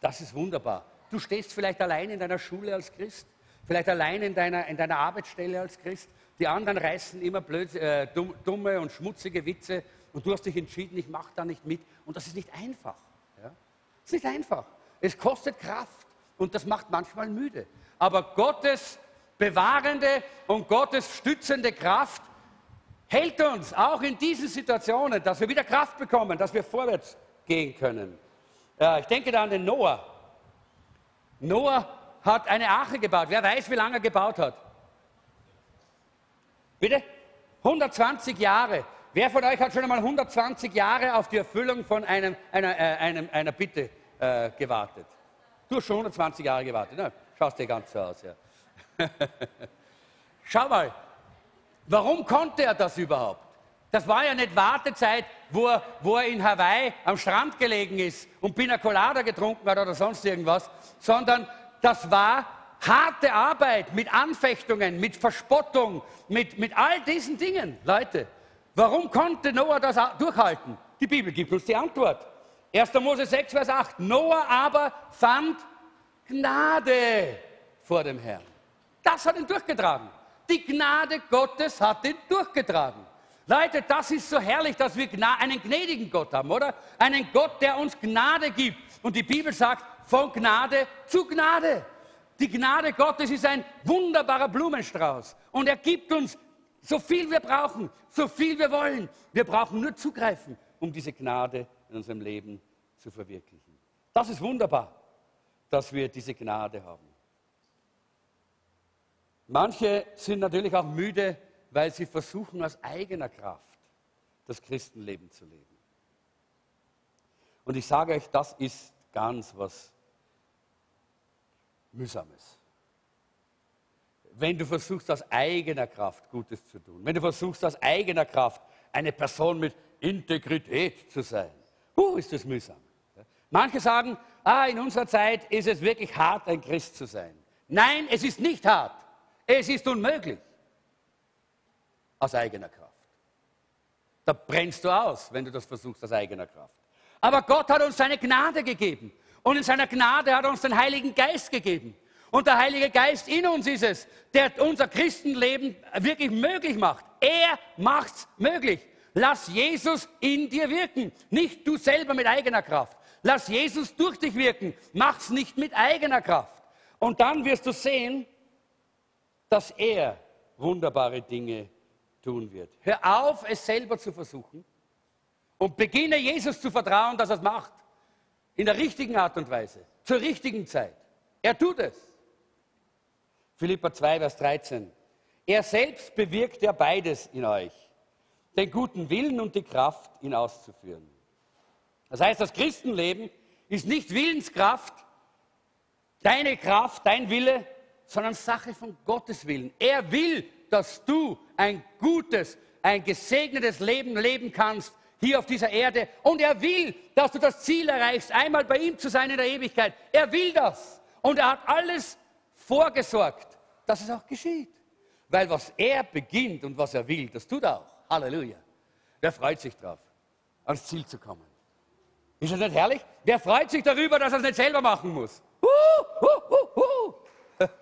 Das ist wunderbar. Du stehst vielleicht allein in deiner Schule als Christ, vielleicht allein in deiner, in deiner Arbeitsstelle als Christ. Die anderen reißen immer blöd, äh, dumme und schmutzige Witze und du hast dich entschieden, ich mache da nicht mit. Und das ist nicht einfach. Ja? Das ist nicht einfach. Es kostet Kraft und das macht manchmal müde. Aber Gottes bewahrende und Gottes stützende Kraft hält uns auch in diesen Situationen, dass wir wieder Kraft bekommen, dass wir vorwärts gehen können. Ja, ich denke da an den Noah. Noah hat eine Arche gebaut. Wer weiß, wie lange er gebaut hat? Bitte? 120 Jahre. Wer von euch hat schon einmal 120 Jahre auf die Erfüllung von einem, einer, äh, einem, einer Bitte äh, gewartet? Du hast schon 120 Jahre gewartet. Ne? Schaust dir ganz so aus. Ja. Schau mal, warum konnte er das überhaupt? Das war ja nicht Wartezeit, wo er, wo er in Hawaii am Strand gelegen ist und Pina Colada getrunken hat oder sonst irgendwas, sondern das war harte Arbeit mit Anfechtungen, mit Verspottung, mit, mit all diesen Dingen. Leute, warum konnte Noah das durchhalten? Die Bibel gibt uns die Antwort. 1. Mose 6, Vers 8. Noah aber fand Gnade vor dem Herrn. Das hat ihn durchgetragen. Die Gnade Gottes hat ihn durchgetragen. Leute, das ist so herrlich, dass wir einen gnädigen Gott haben, oder? Einen Gott, der uns Gnade gibt. Und die Bibel sagt, von Gnade zu Gnade. Die Gnade Gottes ist ein wunderbarer Blumenstrauß. Und er gibt uns so viel wir brauchen, so viel wir wollen. Wir brauchen nur zugreifen, um diese Gnade in unserem Leben zu verwirklichen. Das ist wunderbar, dass wir diese Gnade haben. Manche sind natürlich auch müde, weil sie versuchen, aus eigener Kraft das Christenleben zu leben. Und ich sage euch, das ist ganz was Mühsames. Wenn du versuchst, aus eigener Kraft Gutes zu tun, wenn du versuchst, aus eigener Kraft eine Person mit Integrität zu sein, uh, ist das mühsam. Manche sagen, ah, in unserer Zeit ist es wirklich hart, ein Christ zu sein. Nein, es ist nicht hart. Es ist unmöglich. Aus eigener Kraft. Da brennst du aus, wenn du das versuchst aus eigener Kraft. Aber Gott hat uns seine Gnade gegeben. Und in seiner Gnade hat er uns den Heiligen Geist gegeben. Und der Heilige Geist in uns ist es, der unser Christenleben wirklich möglich macht. Er macht es möglich. Lass Jesus in dir wirken, nicht du selber mit eigener Kraft. Lass Jesus durch dich wirken, mach's nicht mit eigener Kraft. Und dann wirst du sehen, dass er wunderbare Dinge tun wird. Hör auf, es selber zu versuchen und beginne Jesus zu vertrauen, dass er es macht. In der richtigen Art und Weise, zur richtigen Zeit. Er tut es. Philippa 2, Vers 13. Er selbst bewirkt ja beides in euch, den guten Willen und die Kraft, ihn auszuführen. Das heißt, das Christenleben ist nicht Willenskraft, deine Kraft, dein Wille, sondern Sache von Gottes Willen. Er will, dass du ein gutes, ein gesegnetes Leben leben kannst hier auf dieser Erde. Und er will, dass du das Ziel erreichst, einmal bei ihm zu sein in der Ewigkeit. Er will das. Und er hat alles vorgesorgt, dass es auch geschieht. Weil was er beginnt und was er will, das tut er auch. Halleluja. Wer freut sich drauf, ans Ziel zu kommen? Ist das nicht herrlich? Wer freut sich darüber, dass er es nicht selber machen muss? Uh, uh, uh,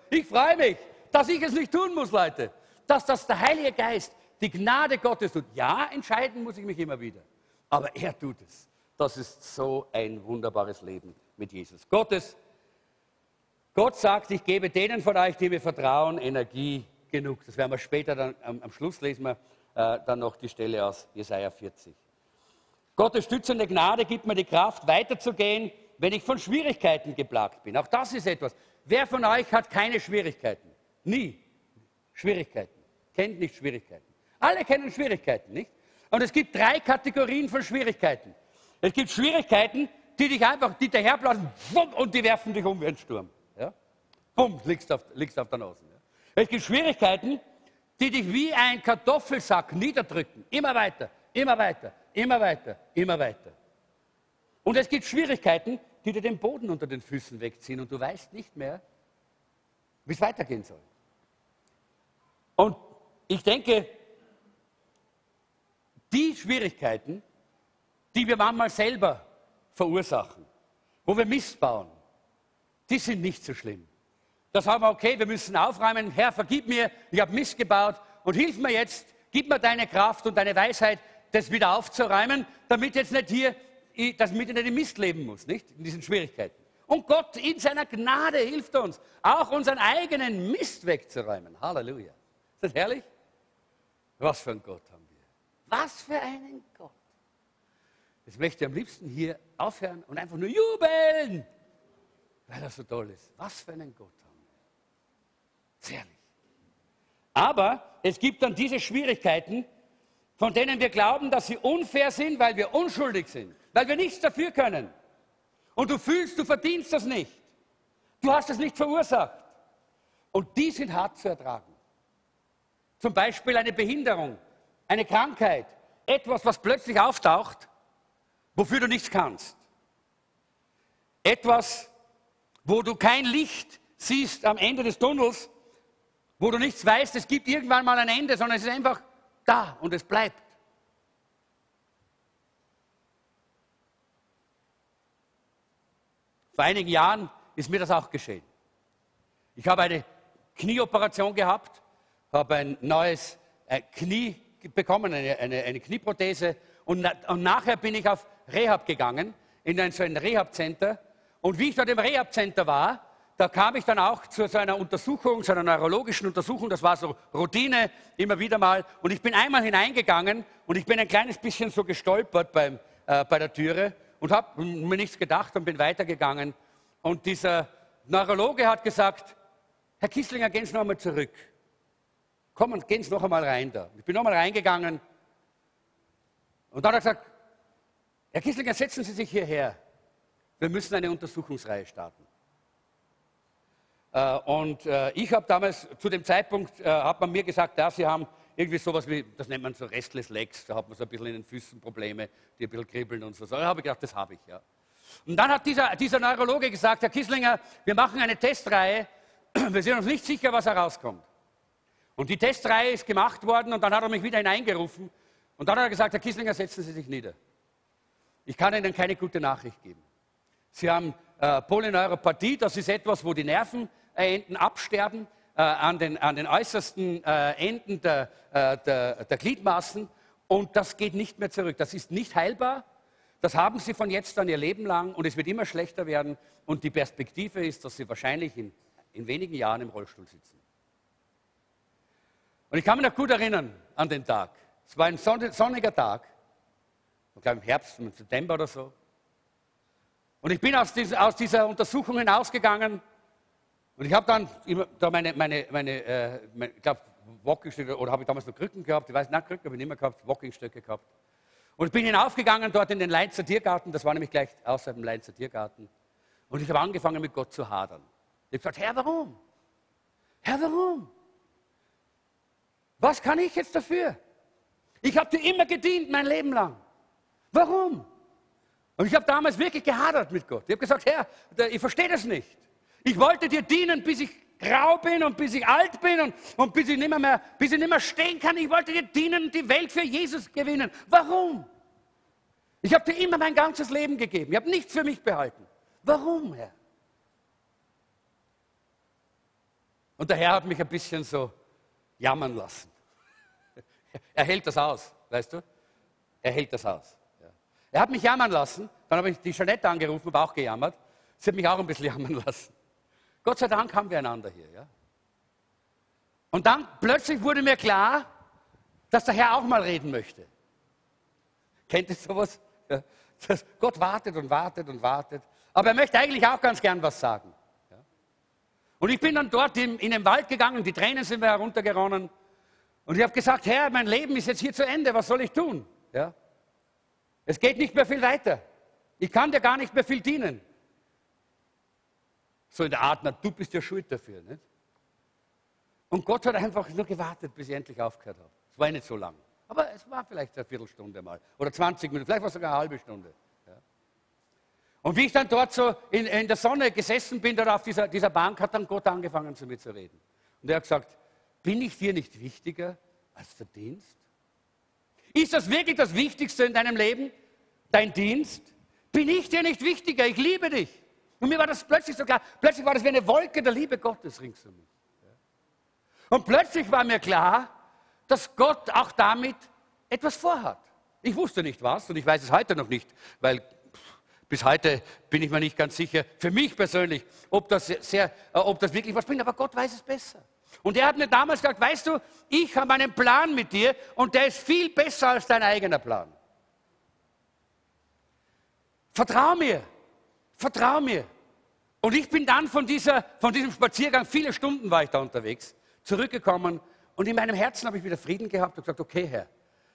ich freue mich, dass ich es nicht tun muss, Leute. Dass das der Heilige Geist, die Gnade Gottes tut. Ja, entscheiden muss ich mich immer wieder. Aber er tut es. Das ist so ein wunderbares Leben mit Jesus. Gottes, Gott sagt, ich gebe denen von euch, die mir vertrauen, Energie genug. Das werden wir später dann am, am Schluss lesen wir äh, dann noch die Stelle aus Jesaja 40. Gottes stützende Gnade gibt mir die Kraft, weiterzugehen, wenn ich von Schwierigkeiten geplagt bin. Auch das ist etwas. Wer von euch hat keine Schwierigkeiten? Nie. Schwierigkeiten. Kennt nicht Schwierigkeiten. Alle kennen Schwierigkeiten, nicht? Und es gibt drei Kategorien von Schwierigkeiten. Es gibt Schwierigkeiten, die dich einfach, die daherblasen und die werfen dich um wie ein Sturm. Ja? Bumm, liegst auf, liegst auf der Nase. Ja? Es gibt Schwierigkeiten, die dich wie ein Kartoffelsack niederdrücken. Immer weiter, immer weiter, immer weiter, immer weiter. Und es gibt Schwierigkeiten, die dir den Boden unter den Füßen wegziehen und du weißt nicht mehr, wie es weitergehen soll. Und ich denke, die Schwierigkeiten, die wir manchmal selber verursachen, wo wir Mist bauen, die sind nicht so schlimm. Da sagen wir, okay, wir müssen aufräumen. Herr, vergib mir, ich habe Mist gebaut und hilf mir jetzt, gib mir deine Kraft und deine Weisheit, das wieder aufzuräumen, damit jetzt nicht hier, damit ich nicht im Mist leben muss, nicht? In diesen Schwierigkeiten. Und Gott in seiner Gnade hilft uns, auch unseren eigenen Mist wegzuräumen. Halleluja. Ist das herrlich? Was für ein Gott haben wir. Was für einen Gott. Jetzt möchte ich am liebsten hier aufhören und einfach nur jubeln, weil er so toll ist. Was für einen Gott haben wir. Herrlich. Aber es gibt dann diese Schwierigkeiten, von denen wir glauben, dass sie unfair sind, weil wir unschuldig sind, weil wir nichts dafür können. Und du fühlst, du verdienst das nicht. Du hast es nicht verursacht. Und die sind hart zu ertragen. Zum Beispiel eine Behinderung, eine Krankheit, etwas, was plötzlich auftaucht, wofür du nichts kannst. Etwas, wo du kein Licht siehst am Ende des Tunnels, wo du nichts weißt, es gibt irgendwann mal ein Ende, sondern es ist einfach da und es bleibt. Vor einigen Jahren ist mir das auch geschehen. Ich habe eine Knieoperation gehabt, habe ein neues äh, Knie bekommen, eine, eine, eine Knieprothese und, und, nachher bin ich auf Rehab gegangen, in ein, so ein Rehab-Center. Und wie ich dort im Rehab-Center war, da kam ich dann auch zu so einer Untersuchung, zu einer neurologischen Untersuchung, das war so Routine, immer wieder mal. Und ich bin einmal hineingegangen und ich bin ein kleines bisschen so gestolpert beim, äh, bei der Türe und habe mir nichts gedacht und bin weitergegangen. Und dieser Neurologe hat gesagt, Herr Kisslinger, gehen Sie noch einmal zurück. Kommen, gehen Sie noch einmal rein da. Ich bin noch einmal reingegangen und dann hat er gesagt, Herr Kisslinger, setzen Sie sich hierher. Wir müssen eine Untersuchungsreihe starten. Äh, und äh, ich habe damals, zu dem Zeitpunkt, äh, hat man mir gesagt, ja, Sie haben irgendwie sowas wie, das nennt man so Restless Legs, da hat man so ein bisschen in den Füßen Probleme, die ein bisschen kribbeln und so. Da habe ich gedacht, das habe ich, ja. Und dann hat dieser, dieser Neurologe gesagt, Herr Kisslinger, wir machen eine Testreihe, wir sind uns nicht sicher, was herauskommt. Und die Testreihe ist gemacht worden und dann hat er mich wieder hineingerufen und dann hat er gesagt, Herr Kisslinger, setzen Sie sich nieder. Ich kann Ihnen keine gute Nachricht geben. Sie haben äh, Polyneuropathie, das ist etwas, wo die Nervenenden absterben äh, an, den, an den äußersten äh, Enden der, äh, der, der Gliedmaßen und das geht nicht mehr zurück. Das ist nicht heilbar. Das haben sie von jetzt an ihr Leben lang und es wird immer schlechter werden. Und die Perspektive ist, dass sie wahrscheinlich in, in wenigen Jahren im Rollstuhl sitzen. Und ich kann mich noch gut erinnern an den Tag. Es war ein sonniger Tag, ich glaube im Herbst, im September oder so. Und ich bin aus, dieser, aus dieser Untersuchung hinausgegangen und ich habe dann da meine, meine, meine, äh, meine ich glaube, Walkingstöcke, oder habe ich damals noch Krücken gehabt? Ich weiß nicht, Krücken habe ich nicht mehr gehabt, Walkingstöcke gehabt. Und ich bin hinaufgegangen dort in den Leinzer Tiergarten, das war nämlich gleich außerhalb dem Leinzer Tiergarten. Und ich habe angefangen mit Gott zu hadern. Ich habe gesagt, Herr, warum? Herr, warum? Was kann ich jetzt dafür? Ich habe dir immer gedient, mein Leben lang. Warum? Und ich habe damals wirklich gehadert mit Gott. Ich habe gesagt, Herr, ich verstehe das nicht. Ich wollte dir dienen, bis ich grau bin und bis ich alt bin und, und bis, ich nicht mehr, bis ich nicht mehr stehen kann. Ich wollte dir dienen und die Welt für Jesus gewinnen. Warum? Ich habe dir immer mein ganzes Leben gegeben. Ich habe nichts für mich behalten. Warum, Herr? Und der Herr hat mich ein bisschen so jammern lassen. Er hält das aus, weißt du? Er hält das aus. Er hat mich jammern lassen, dann habe ich die Jeanette angerufen, habe auch gejammert. Sie hat mich auch ein bisschen jammern lassen. Gott sei Dank haben wir einander hier. Ja? Und dann plötzlich wurde mir klar, dass der Herr auch mal reden möchte. Kennt ihr sowas? Ja? Gott wartet und wartet und wartet. Aber er möchte eigentlich auch ganz gern was sagen. Ja? Und ich bin dann dort in, in den Wald gegangen, die Tränen sind mir heruntergeronnen. Und ich habe gesagt, Herr, mein Leben ist jetzt hier zu Ende, was soll ich tun? Ja? Es geht nicht mehr viel weiter. Ich kann dir gar nicht mehr viel dienen. So in der Art, na, du bist ja schuld dafür. Nicht? Und Gott hat einfach nur gewartet, bis ich endlich aufgehört habe. Es war nicht so lang. Aber es war vielleicht eine Viertelstunde mal. Oder 20 Minuten, vielleicht war es sogar eine halbe Stunde. Ja. Und wie ich dann dort so in, in der Sonne gesessen bin, dort auf dieser, dieser Bank, hat dann Gott angefangen zu mir zu reden. Und er hat gesagt, bin ich dir nicht wichtiger als der Dienst? Ist das wirklich das Wichtigste in deinem Leben? Dein Dienst? Bin ich dir nicht wichtiger? Ich liebe dich. Und mir war das plötzlich so klar. Plötzlich war das wie eine Wolke der Liebe Gottes rings um mich. Und plötzlich war mir klar, dass Gott auch damit etwas vorhat. Ich wusste nicht was und ich weiß es heute noch nicht, weil bis heute bin ich mir nicht ganz sicher, für mich persönlich, ob das, sehr, äh, ob das wirklich was bringt, aber Gott weiß es besser. Und er hat mir damals gesagt, weißt du, ich habe einen Plan mit dir und der ist viel besser als dein eigener Plan. Vertrau mir, vertrau mir. Und ich bin dann von, dieser, von diesem Spaziergang, viele Stunden war ich da unterwegs, zurückgekommen und in meinem Herzen habe ich wieder Frieden gehabt und gesagt, okay Herr,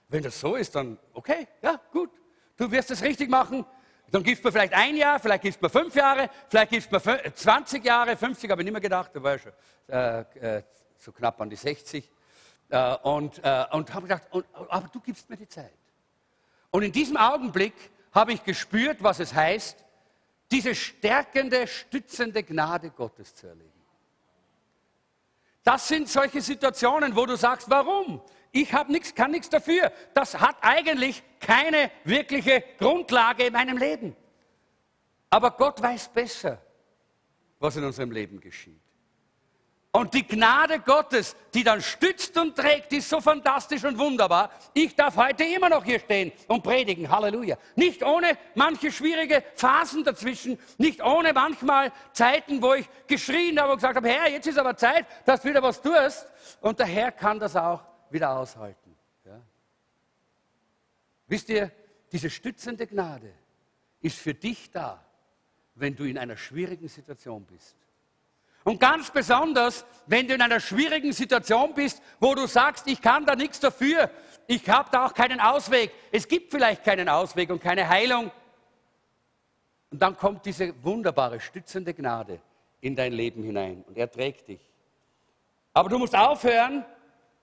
wenn das so ist, dann okay, ja gut, du wirst es richtig machen. Dann gibst du mir vielleicht ein Jahr, vielleicht gibst mir fünf Jahre, vielleicht gibst mir 20 Jahre, 50 habe ich nicht mehr gedacht, da war ich schon äh, äh, so knapp an die 60. Äh, und äh, und habe gedacht, und, aber du gibst mir die Zeit. Und in diesem Augenblick habe ich gespürt, was es heißt, diese stärkende, stützende Gnade Gottes zu erleben. Das sind solche Situationen, wo du sagst, warum? Ich habe nichts, kann nichts dafür. Das hat eigentlich keine wirkliche Grundlage in meinem Leben. Aber Gott weiß besser, was in unserem Leben geschieht. Und die Gnade Gottes, die dann stützt und trägt, ist so fantastisch und wunderbar. Ich darf heute immer noch hier stehen und predigen. Halleluja. Nicht ohne manche schwierige Phasen dazwischen, nicht ohne manchmal Zeiten, wo ich geschrien habe und gesagt habe, Herr, jetzt ist aber Zeit, dass du wieder was tust. Und der Herr kann das auch wieder aushalten. Ja? Wisst ihr, diese stützende Gnade ist für dich da, wenn du in einer schwierigen Situation bist. Und ganz besonders, wenn du in einer schwierigen Situation bist, wo du sagst, ich kann da nichts dafür, ich habe da auch keinen Ausweg, es gibt vielleicht keinen Ausweg und keine Heilung. Und dann kommt diese wunderbare, stützende Gnade in dein Leben hinein und er trägt dich. Aber du musst aufhören,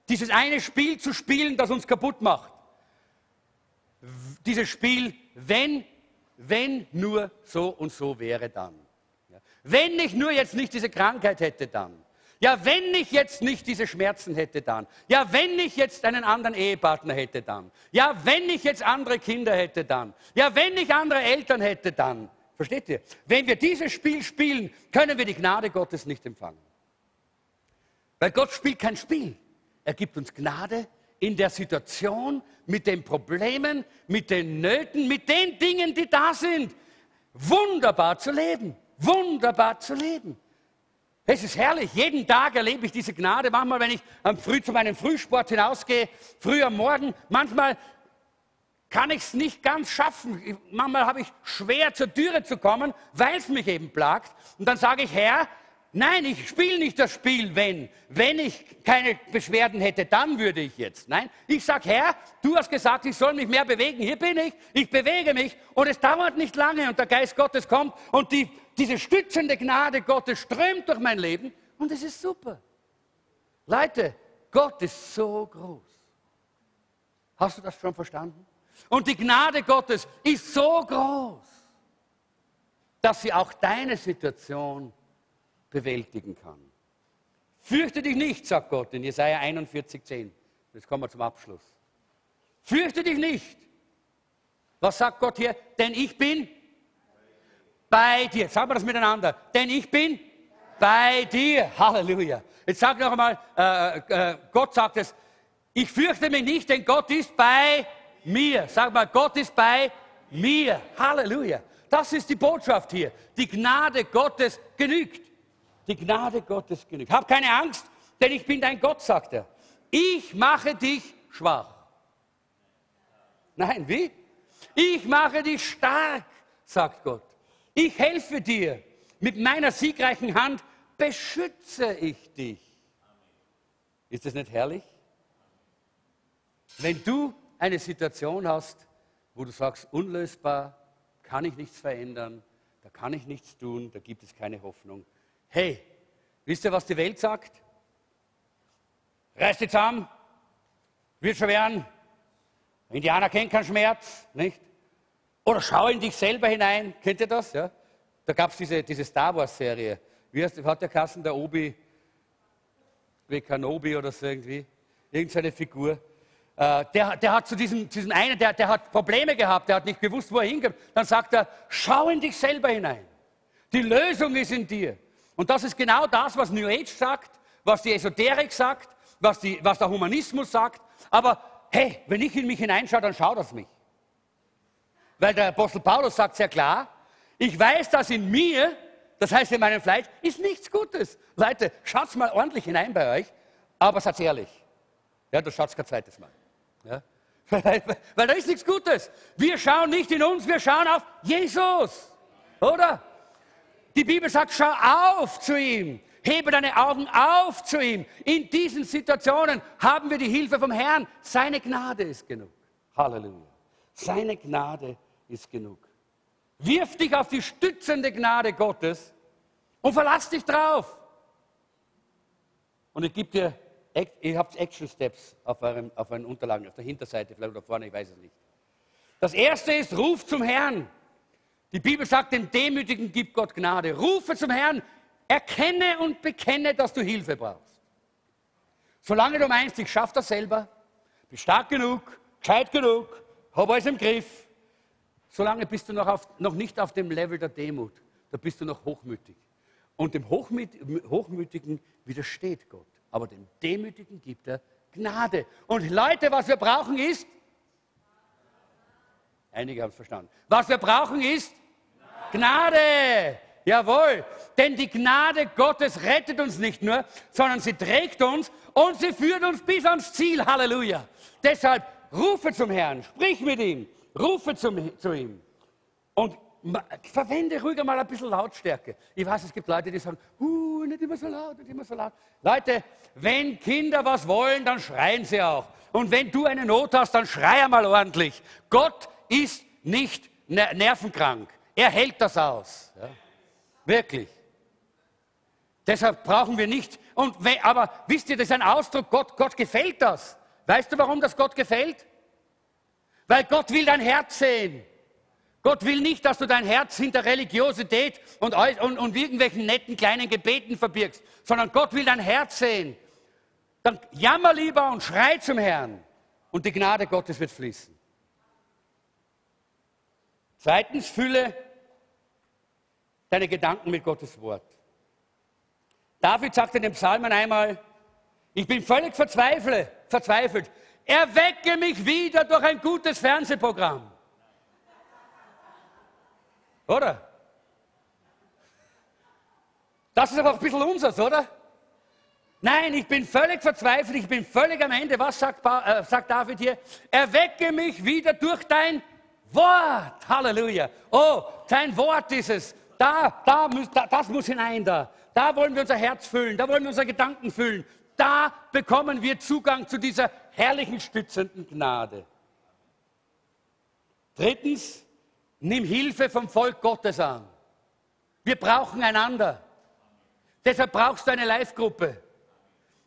dieses eine Spiel zu spielen, das uns kaputt macht. Dieses Spiel, wenn, wenn nur so und so wäre dann. Wenn ich nur jetzt nicht diese Krankheit hätte, dann. Ja, wenn ich jetzt nicht diese Schmerzen hätte, dann. Ja, wenn ich jetzt einen anderen Ehepartner hätte, dann. Ja, wenn ich jetzt andere Kinder hätte, dann. Ja, wenn ich andere Eltern hätte, dann. Versteht ihr? Wenn wir dieses Spiel spielen, können wir die Gnade Gottes nicht empfangen. Weil Gott spielt kein Spiel. Er gibt uns Gnade in der Situation, mit den Problemen, mit den Nöten, mit den Dingen, die da sind. Wunderbar zu leben. Wunderbar zu leben. Es ist herrlich. Jeden Tag erlebe ich diese Gnade. Manchmal, wenn ich am Früh zu meinem Frühsport hinausgehe, früh am Morgen, manchmal kann ich es nicht ganz schaffen. Manchmal habe ich schwer zur Türe zu kommen, weil es mich eben plagt. Und dann sage ich, Herr, nein, ich spiele nicht das Spiel, wenn. Wenn ich keine Beschwerden hätte, dann würde ich jetzt. Nein, ich sage, Herr, du hast gesagt, ich soll mich mehr bewegen. Hier bin ich, ich bewege mich und es dauert nicht lange und der Geist Gottes kommt und die, diese stützende Gnade Gottes strömt durch mein Leben und es ist super. Leute, Gott ist so groß. Hast du das schon verstanden? Und die Gnade Gottes ist so groß, dass sie auch deine Situation bewältigen kann. Fürchte dich nicht, sagt Gott in Jesaja 41, 10. Jetzt kommen wir zum Abschluss. Fürchte dich nicht. Was sagt Gott hier? Denn ich bin bei dir. Sagen wir das miteinander. Denn ich bin bei dir. Halleluja. Jetzt sag noch einmal, äh, äh, Gott sagt es, ich fürchte mich nicht, denn Gott ist bei mir. Sag mal, Gott ist bei mir. Halleluja. Das ist die Botschaft hier. Die Gnade Gottes genügt. Die Gnade Gottes genügt. Hab keine Angst, denn ich bin dein Gott, sagt er. Ich mache dich schwach. Nein, wie? Ich mache dich stark, sagt Gott. Ich helfe dir. Mit meiner siegreichen Hand beschütze ich dich. Ist das nicht herrlich? Wenn du eine Situation hast, wo du sagst, unlösbar, kann ich nichts verändern, da kann ich nichts tun, da gibt es keine Hoffnung. Hey, wisst ihr, was die Welt sagt? Reiß dich zusammen, wird schon werden. Indianer kennt keinen Schmerz, nicht? Oder schau in dich selber hinein. Kennt ihr das? Ja? Da gab es diese, diese Star Wars-Serie. Wie heißt, hat der Kassen der Obi, wie Kenobi oder so irgendwie? Irgendeine Figur. Äh, der, der, hat zu diesem, diesem einen, der, der hat Probleme gehabt, der hat nicht gewusst, wo er hingeht. Dann sagt er, schau in dich selber hinein. Die Lösung ist in dir. Und das ist genau das, was New Age sagt, was die Esoterik sagt, was, die, was der Humanismus sagt. Aber hey, wenn ich in mich hineinschaue, dann schaut das mich. Weil der Apostel Paulus sagt sehr klar, ich weiß, dass in mir, das heißt in meinem Fleisch, ist nichts Gutes. Leute, schaut mal ordentlich hinein bei euch, aber seid ehrlich. Ja, du schaut kein zweites Mal. Ja? Weil, da ist nichts Gutes. Wir schauen nicht in uns, wir schauen auf Jesus. Oder? Die Bibel sagt, schau auf zu ihm. Hebe deine Augen auf zu ihm. In diesen Situationen haben wir die Hilfe vom Herrn. Seine Gnade ist genug. Halleluja. Seine Gnade ist genug. Wirf dich auf die stützende Gnade Gottes und verlass dich drauf. Und ich gebe dir Ihr habt Action Steps auf euren, auf euren Unterlagen, auf der Hinterseite, vielleicht oder vorne, ich weiß es nicht. Das erste ist, ruf zum Herrn. Die Bibel sagt, dem Demütigen gibt Gott Gnade. Rufe zum Herrn, erkenne und bekenne, dass du Hilfe brauchst. Solange du meinst, ich schaffe das selber, bin stark genug, gescheit genug, habe alles im Griff, solange bist du noch, auf, noch nicht auf dem Level der Demut. Da bist du noch hochmütig. Und dem Hochmütigen widersteht Gott aber dem Demütigen gibt er Gnade. Und Leute, was wir brauchen ist, einige haben es verstanden, was wir brauchen ist Gnade. Jawohl, denn die Gnade Gottes rettet uns nicht nur, sondern sie trägt uns und sie führt uns bis ans Ziel. Halleluja. Deshalb rufe zum Herrn, sprich mit ihm, rufe zum, zu ihm und verwende ruhig mal ein bisschen Lautstärke. Ich weiß, es gibt Leute, die sagen, uh, nicht immer so laut, nicht immer so laut. Leute, wenn Kinder was wollen, dann schreien sie auch. Und wenn du eine Not hast, dann schrei einmal ordentlich. Gott ist nicht nervenkrank. Er hält das aus. Ja. Wirklich. Deshalb brauchen wir nicht. Und, aber wisst ihr, das ist ein Ausdruck, Gott, Gott gefällt das. Weißt du, warum das Gott gefällt? Weil Gott will dein Herz sehen. Gott will nicht, dass du dein Herz hinter Religiosität und, und, und irgendwelchen netten kleinen Gebeten verbirgst, sondern Gott will dein Herz sehen. Dann jammer lieber und schrei zum Herrn und die Gnade Gottes wird fließen. Zweitens, fülle deine Gedanken mit Gottes Wort. David sagt in den Psalmen einmal, ich bin völlig verzweifelt, verzweifelt. Erwecke mich wieder durch ein gutes Fernsehprogramm. Oder? Das ist aber auch ein bisschen unseres, oder? Nein, ich bin völlig verzweifelt, ich bin völlig am Ende. Was sagt, äh, sagt David hier? Erwecke mich wieder durch dein Wort. Halleluja. Oh, dein Wort ist es. Da, da, da, das muss hinein da. Da wollen wir unser Herz füllen, da wollen wir unsere Gedanken füllen. Da bekommen wir Zugang zu dieser herrlichen, stützenden Gnade. Drittens, nimm Hilfe vom Volk Gottes an. Wir brauchen einander. Deshalb brauchst du eine Live-Gruppe.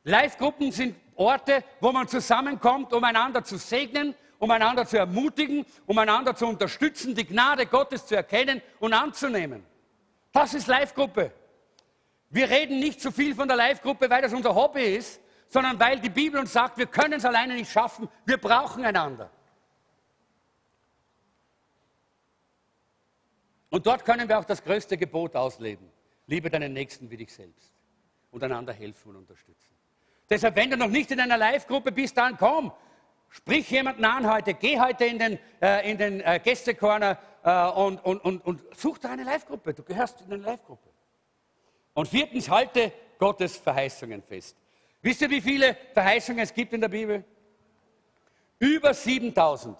Live-Gruppen sind Orte, wo man zusammenkommt, um einander zu segnen, um einander zu ermutigen, um einander zu unterstützen, die Gnade Gottes zu erkennen und anzunehmen. Das ist Live-Gruppe. Wir reden nicht zu so viel von der Live-Gruppe, weil das unser Hobby ist, sondern weil die Bibel uns sagt, wir können es alleine nicht schaffen, wir brauchen einander. Und dort können wir auch das größte Gebot ausleben. Liebe deinen Nächsten wie dich selbst und einander helfen und unterstützen. Deshalb, wenn du noch nicht in einer Live-Gruppe bist, dann komm, sprich jemanden an heute, geh heute in den, äh, den äh, Gästekorner äh, und, und, und, und such da eine Live-Gruppe. Du gehörst in eine Live-Gruppe. Und viertens, halte Gottes Verheißungen fest. Wisst ihr, wie viele Verheißungen es gibt in der Bibel? Über 7000.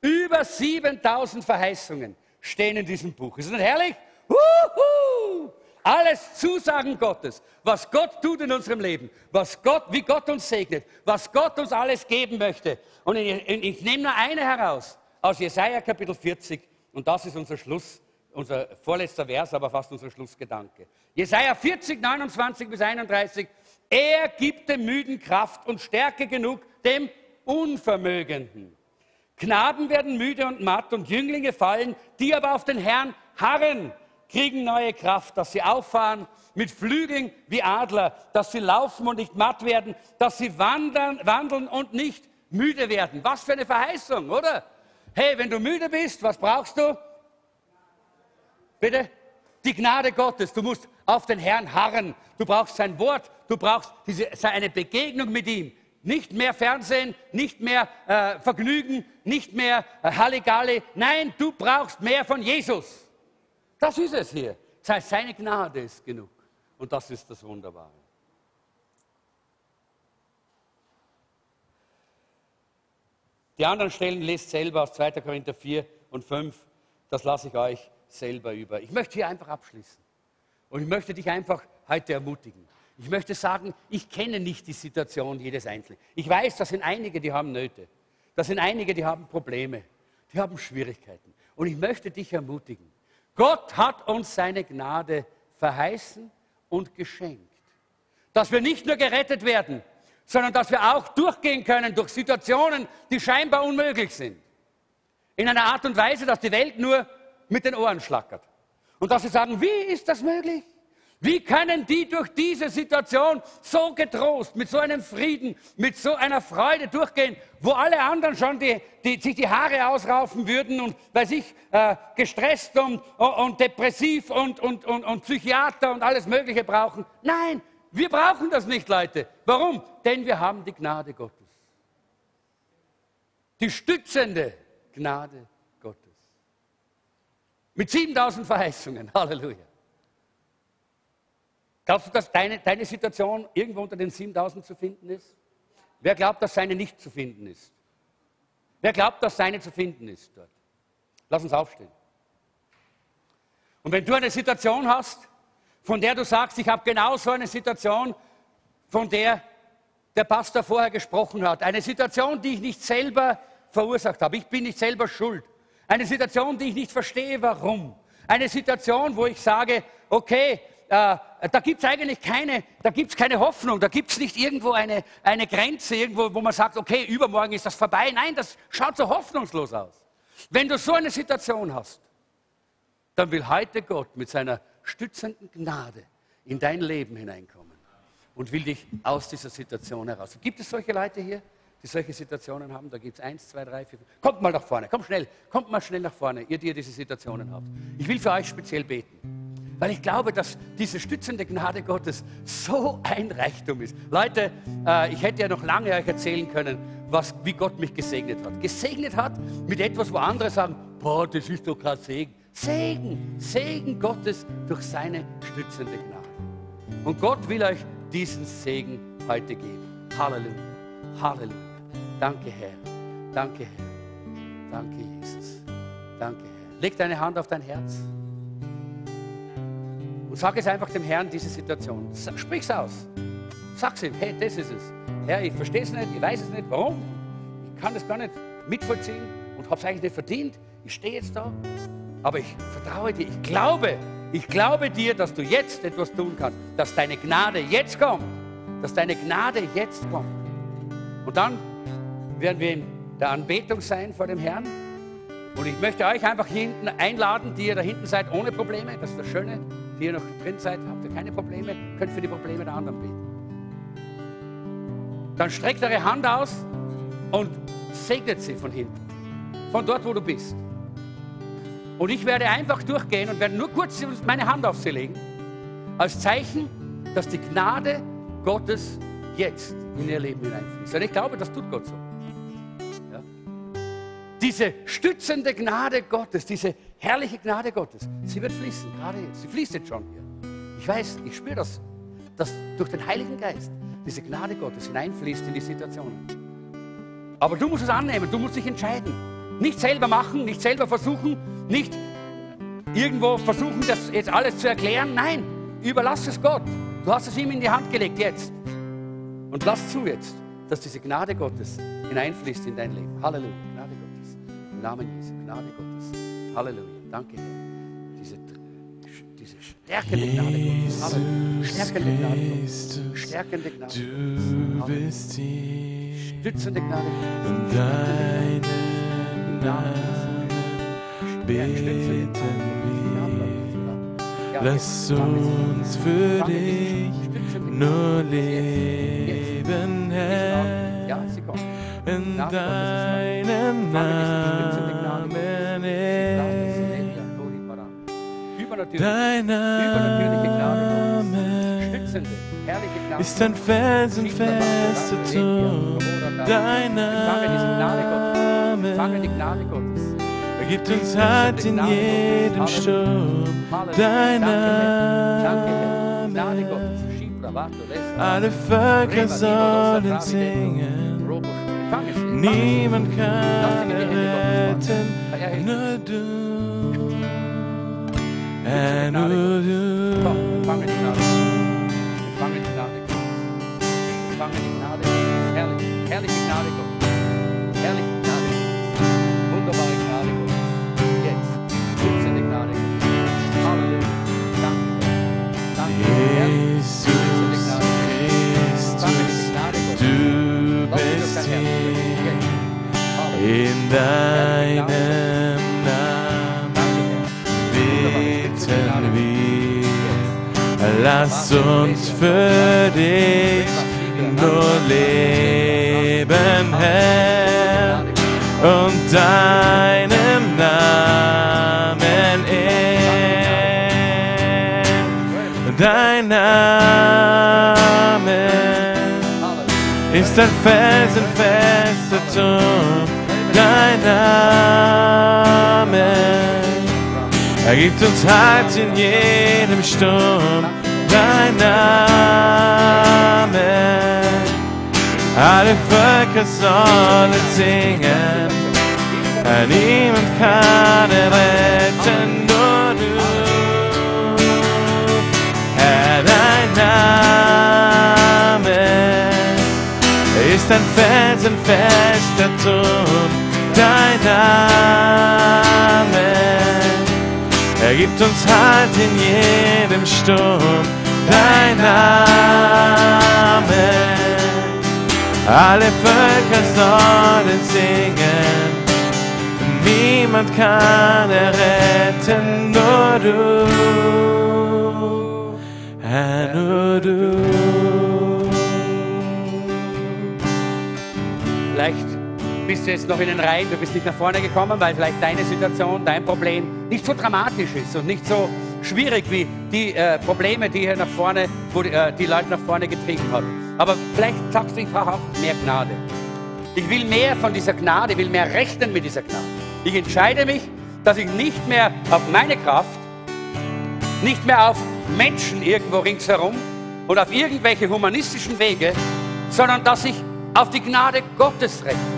Über 7000 Verheißungen stehen in diesem Buch. Ist das nicht herrlich? Uhu! Alles Zusagen Gottes, was Gott tut in unserem Leben, was Gott, wie Gott uns segnet, was Gott uns alles geben möchte. Und ich, ich nehme nur eine heraus aus Jesaja Kapitel 40 und das ist unser Schluss unser vorletzter Vers, aber fast unser Schlussgedanke. Jesaja 40, 29 bis 31. Er gibt dem Müden Kraft und Stärke genug dem Unvermögenden. Knaben werden müde und matt und Jünglinge fallen, die aber auf den Herrn harren, kriegen neue Kraft, dass sie auffahren mit Flügeln wie Adler, dass sie laufen und nicht matt werden, dass sie wandern, wandeln und nicht müde werden. Was für eine Verheißung, oder? Hey, wenn du müde bist, was brauchst du? Bitte? Die Gnade Gottes. Du musst auf den Herrn harren. Du brauchst sein Wort. Du brauchst diese, eine Begegnung mit ihm. Nicht mehr Fernsehen, nicht mehr äh, Vergnügen, nicht mehr äh, Halligalli. Nein, du brauchst mehr von Jesus. Das ist es hier. Das heißt, seine Gnade ist genug. Und das ist das Wunderbare. Die anderen Stellen lest selber aus 2. Korinther 4 und 5. Das lasse ich euch selber über. Ich möchte hier einfach abschließen. Und ich möchte dich einfach heute ermutigen. Ich möchte sagen, ich kenne nicht die Situation jedes Einzelnen. Ich weiß, das sind einige, die haben Nöte. Das sind einige, die haben Probleme. Die haben Schwierigkeiten. Und ich möchte dich ermutigen. Gott hat uns seine Gnade verheißen und geschenkt. Dass wir nicht nur gerettet werden, sondern dass wir auch durchgehen können durch Situationen, die scheinbar unmöglich sind. In einer Art und Weise, dass die Welt nur mit den Ohren schlackert. Und dass sie sagen, wie ist das möglich? Wie können die durch diese Situation so getrost, mit so einem Frieden, mit so einer Freude durchgehen, wo alle anderen schon die, die, sich die Haare ausraufen würden und weil sich äh, gestresst und, und depressiv und, und, und, und Psychiater und alles Mögliche brauchen? Nein, wir brauchen das nicht, Leute. Warum? Denn wir haben die Gnade Gottes. Die stützende Gnade mit 7000 Verheißungen. Halleluja. Glaubst du, dass deine, deine Situation irgendwo unter den 7000 zu finden ist? Wer glaubt, dass seine nicht zu finden ist? Wer glaubt, dass seine zu finden ist dort? Lass uns aufstehen. Und wenn du eine Situation hast, von der du sagst, ich habe genau so eine Situation, von der der Pastor vorher gesprochen hat, eine Situation, die ich nicht selber verursacht habe, ich bin nicht selber schuld, eine Situation, die ich nicht verstehe, warum. Eine Situation, wo ich sage, okay, äh, da gibt es eigentlich keine, da gibt's keine Hoffnung, da gibt es nicht irgendwo eine, eine Grenze, irgendwo, wo man sagt, okay, übermorgen ist das vorbei. Nein, das schaut so hoffnungslos aus. Wenn du so eine Situation hast, dann will heute Gott mit seiner stützenden Gnade in dein Leben hineinkommen und will dich aus dieser Situation heraus. Gibt es solche Leute hier? Die solche Situationen haben? Da gibt es eins, zwei, drei, vier. Kommt mal nach vorne, kommt schnell, kommt mal schnell nach vorne, ihr, die ihr diese Situationen habt. Ich will für euch speziell beten. Weil ich glaube, dass diese stützende Gnade Gottes so ein Reichtum ist. Leute, äh, ich hätte ja noch lange euch erzählen können, was, wie Gott mich gesegnet hat. Gesegnet hat mit etwas, wo andere sagen, boah, das ist doch kein Segen. Segen, Segen Gottes durch seine stützende Gnade. Und Gott will euch diesen Segen heute geben. Halleluja, Halleluja. Danke, Herr. Danke, Herr. Danke, Jesus. Danke, Herr. Leg deine Hand auf dein Herz. Und sag es einfach dem Herrn, diese Situation. Sprich es aus. Sag es ihm, hey, das ist es. Herr, ich verstehe es nicht, ich weiß es nicht, warum. Ich kann das gar nicht mitvollziehen und habe es eigentlich nicht verdient. Ich stehe jetzt da, aber ich vertraue dir. Ich glaube, ich glaube dir, dass du jetzt etwas tun kannst, dass deine Gnade jetzt kommt, dass deine Gnade jetzt kommt. Und dann werden wir in der Anbetung sein vor dem Herrn. Und ich möchte euch einfach hinten einladen, die ihr da hinten seid, ohne Probleme. Das ist das Schöne die ihr noch drin seid, habt ihr keine Probleme, könnt für die Probleme der anderen beten. Dann streckt eure Hand aus und segnet sie von hinten, von dort, wo du bist. Und ich werde einfach durchgehen und werde nur kurz meine Hand auf sie legen, als Zeichen, dass die Gnade Gottes jetzt in ihr Leben hineinfließt. Und ich glaube, das tut Gott so. Diese stützende Gnade Gottes, diese herrliche Gnade Gottes, sie wird fließen, gerade jetzt. Sie fließt jetzt schon hier. Ich weiß, ich spüre das, dass durch den Heiligen Geist diese Gnade Gottes hineinfließt in die Situationen. Aber du musst es annehmen, du musst dich entscheiden. Nicht selber machen, nicht selber versuchen, nicht irgendwo versuchen, das jetzt alles zu erklären. Nein, überlass es Gott. Du hast es ihm in die Hand gelegt jetzt. Und lass zu jetzt, dass diese Gnade Gottes hineinfließt in dein Leben. Halleluja. Im Namen Jesu, Gnade Gottes. Halleluja. Danke, Herr. Diese, diese stärkende Gnade Gottes. Halleluja. Stärkende Gnade Gottes. Stärkende Gnade Gottes. Du bist hier. Stützende Gnade In deinem Namen beten wir. Lass uns für dich nur leben, Herr. In deinem Namen Übernatürlich. Dein. Name ist ein felsenfester Turm. Dein. Empfange die Name Gnade Gottes. er gibt uns Halt in jedem Sturm. Dein Name. Alle Völker sollen singen. Niemand Lass kann sie in die Hände Gottes retten, fallen. Erhebe nur du. Bitte Herr, Gnade nur Gottes. Komm, du. empfange die Gnade Gottes. Empfange die Gnade Gottes. Empfange die Gnade Gottes. Herrlich, herrliche Gnade Lass uns für dich nur leben, Herr, und deinem Namen ehren. Dein Name ist ein felsenfester Turm, dein Name. Er gibt uns Halt in jedem Sturm, dein Name. Alle Völker sollen singen, niemand kann er retten, nur du. Herr, dein Name ist ein felsenfester Turm, dein Name. Er gibt uns Halt in jedem Sturm, dein Name. Alle Völker sollen singen, niemand kann er retten, nur du. Herr, nur du. Bist du jetzt noch in den Reihen, du bist nicht nach vorne gekommen, weil vielleicht deine Situation, dein Problem nicht so dramatisch ist und nicht so schwierig wie die äh, Probleme, die hier nach vorne, wo die, äh, die Leute nach vorne getrieben haben. Aber vielleicht sagst du, ich brauche auch mehr Gnade. Ich will mehr von dieser Gnade, ich will mehr rechnen mit dieser Gnade. Ich entscheide mich, dass ich nicht mehr auf meine Kraft, nicht mehr auf Menschen irgendwo ringsherum und auf irgendwelche humanistischen Wege, sondern dass ich auf die Gnade Gottes rechne.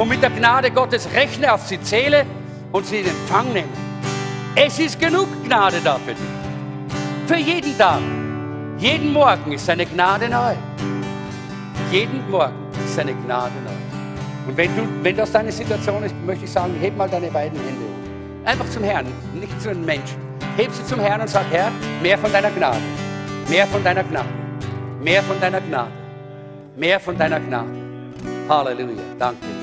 Und mit der Gnade Gottes rechne, auf sie zähle und sie in Empfang nehme. Es ist genug Gnade da für dich. Für jeden Tag. Jeden Morgen ist seine Gnade neu. Jeden Morgen ist seine Gnade neu. Und wenn, du, wenn das deine Situation ist, möchte ich sagen, heb mal deine beiden Hände. Einfach zum Herrn, nicht zu den Menschen. Heb sie zum Herrn und sag, Herr, mehr von deiner Gnade. Mehr von deiner Gnade. Mehr von deiner Gnade. Mehr von deiner Gnade. Halleluja. Danke,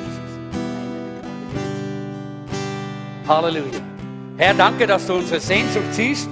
Halleluja. Herr, danke, dass du unsere Sehnsucht siehst,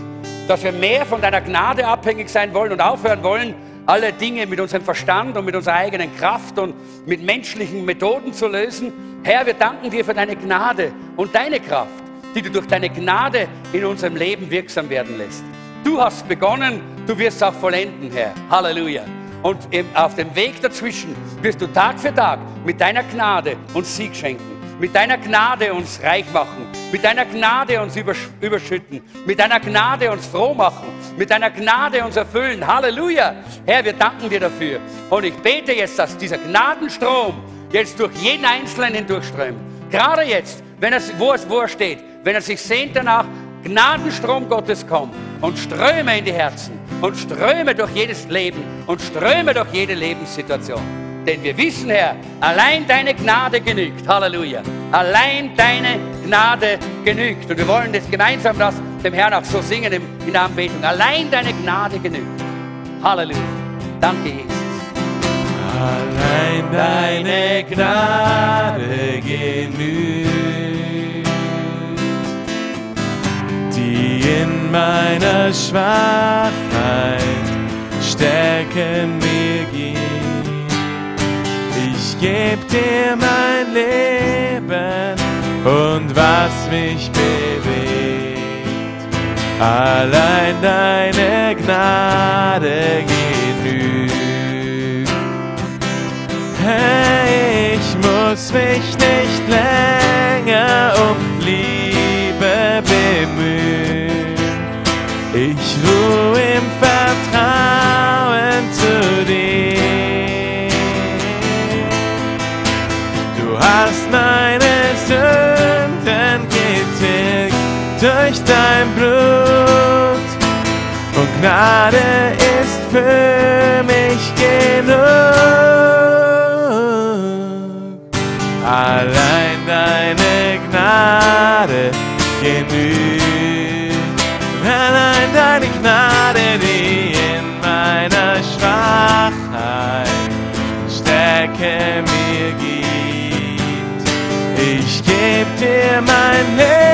dass wir mehr von deiner Gnade abhängig sein wollen und aufhören wollen, alle Dinge mit unserem Verstand und mit unserer eigenen Kraft und mit menschlichen Methoden zu lösen. Herr, wir danken dir für deine Gnade und deine Kraft, die du durch deine Gnade in unserem Leben wirksam werden lässt. Du hast begonnen, du wirst auch vollenden, Herr. Halleluja. Und auf dem Weg dazwischen wirst du Tag für Tag mit deiner Gnade uns Sieg schenken mit deiner Gnade uns reich machen, mit deiner Gnade uns überschütten, mit deiner Gnade uns froh machen, mit deiner Gnade uns erfüllen. Halleluja! Herr, wir danken dir dafür. Und ich bete jetzt, dass dieser Gnadenstrom jetzt durch jeden Einzelnen hindurchströmt. Gerade jetzt, wenn er, wo, es, wo er steht, wenn er sich sehnt danach, Gnadenstrom Gottes kommt und ströme in die Herzen und ströme durch jedes Leben und ströme durch jede Lebenssituation. Denn wir wissen, Herr, allein deine Gnade genügt. Halleluja. Allein deine Gnade genügt. Und wir wollen jetzt gemeinsam das dem Herrn auch so singen in der Anbetung. Allein deine Gnade genügt. Halleluja. Danke, Jesus. Allein deine Gnade genügt, die in meiner Schwachheit stärken mir gibt geb dir mein Leben und was mich bewegt. Allein deine Gnade genügt. Hey, ich muss mich nicht länger um durch dein Blut. Und Gnade ist für mich genug. Allein deine Gnade genügt. Allein deine Gnade, die in meiner Schwachheit stärke mir gibt. Ich geb dir mein Leben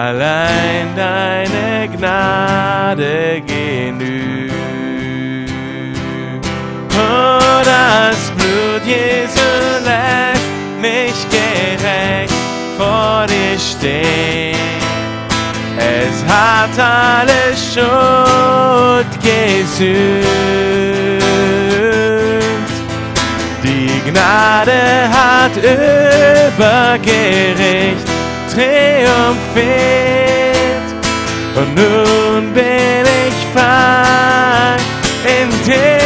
Allein deine Gnade genügt. Oh, das Blut Jesu lässt mich gerecht vor dir stehen. Es hat alle Schuld gesühnt. Gnade hat über Gericht triumphiert. Und nun bin ich frei in dir.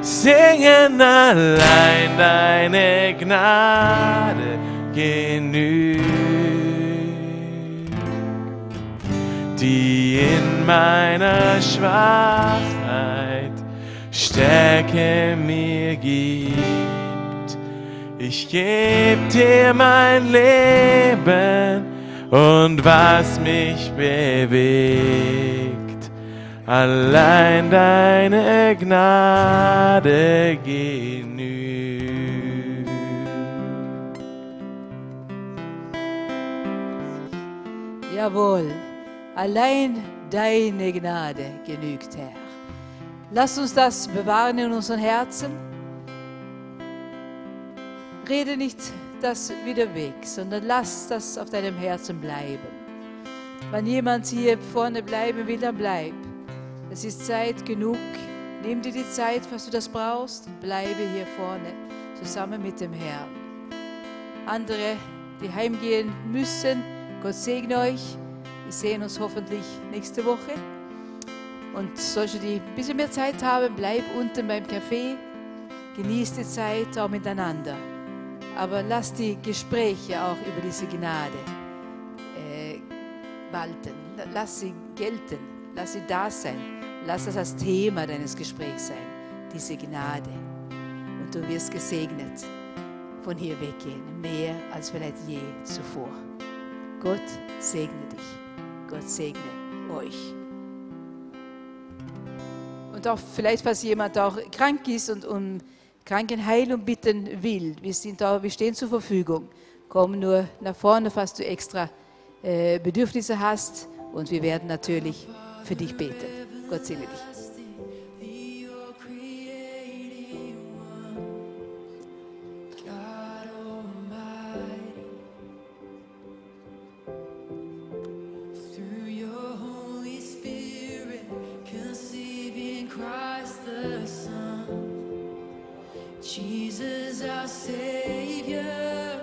Singen allein deine Gnade genügt, die in meiner Schwachheit Stärke mir gibt. Ich geb dir mein Leben und was mich bewegt. Allein deine Gnade genügt. Jawohl, allein deine Gnade genügt, Herr. Lass uns das bewahren in unseren Herzen. Rede nicht das wieder weg, sondern lass das auf deinem Herzen bleiben. Wenn jemand hier vorne bleiben will, dann bleib. Es ist Zeit genug. Nimm dir die Zeit, was du das brauchst, und bleibe hier vorne zusammen mit dem Herrn. Andere, die heimgehen müssen, Gott segne euch. Wir sehen uns hoffentlich nächste Woche. Und solche, die ein bisschen mehr Zeit haben, bleib unten beim Café. Genieß die Zeit auch miteinander. Aber lass die Gespräche auch über diese Gnade äh, walten. Lass sie gelten. Lass sie da sein. Lass das als Thema deines Gesprächs sein. Diese Gnade. Und du wirst gesegnet von hier weggehen. Mehr als vielleicht je zuvor. Gott segne dich. Gott segne euch. Und auch vielleicht, falls jemand auch krank ist und um Krankenheilung bitten will, wir, sind da, wir stehen zur Verfügung. Komm nur nach vorne, falls du extra äh, Bedürfnisse hast. Und wir werden natürlich für dich beten. Gott segne dich. Jesus our Savior,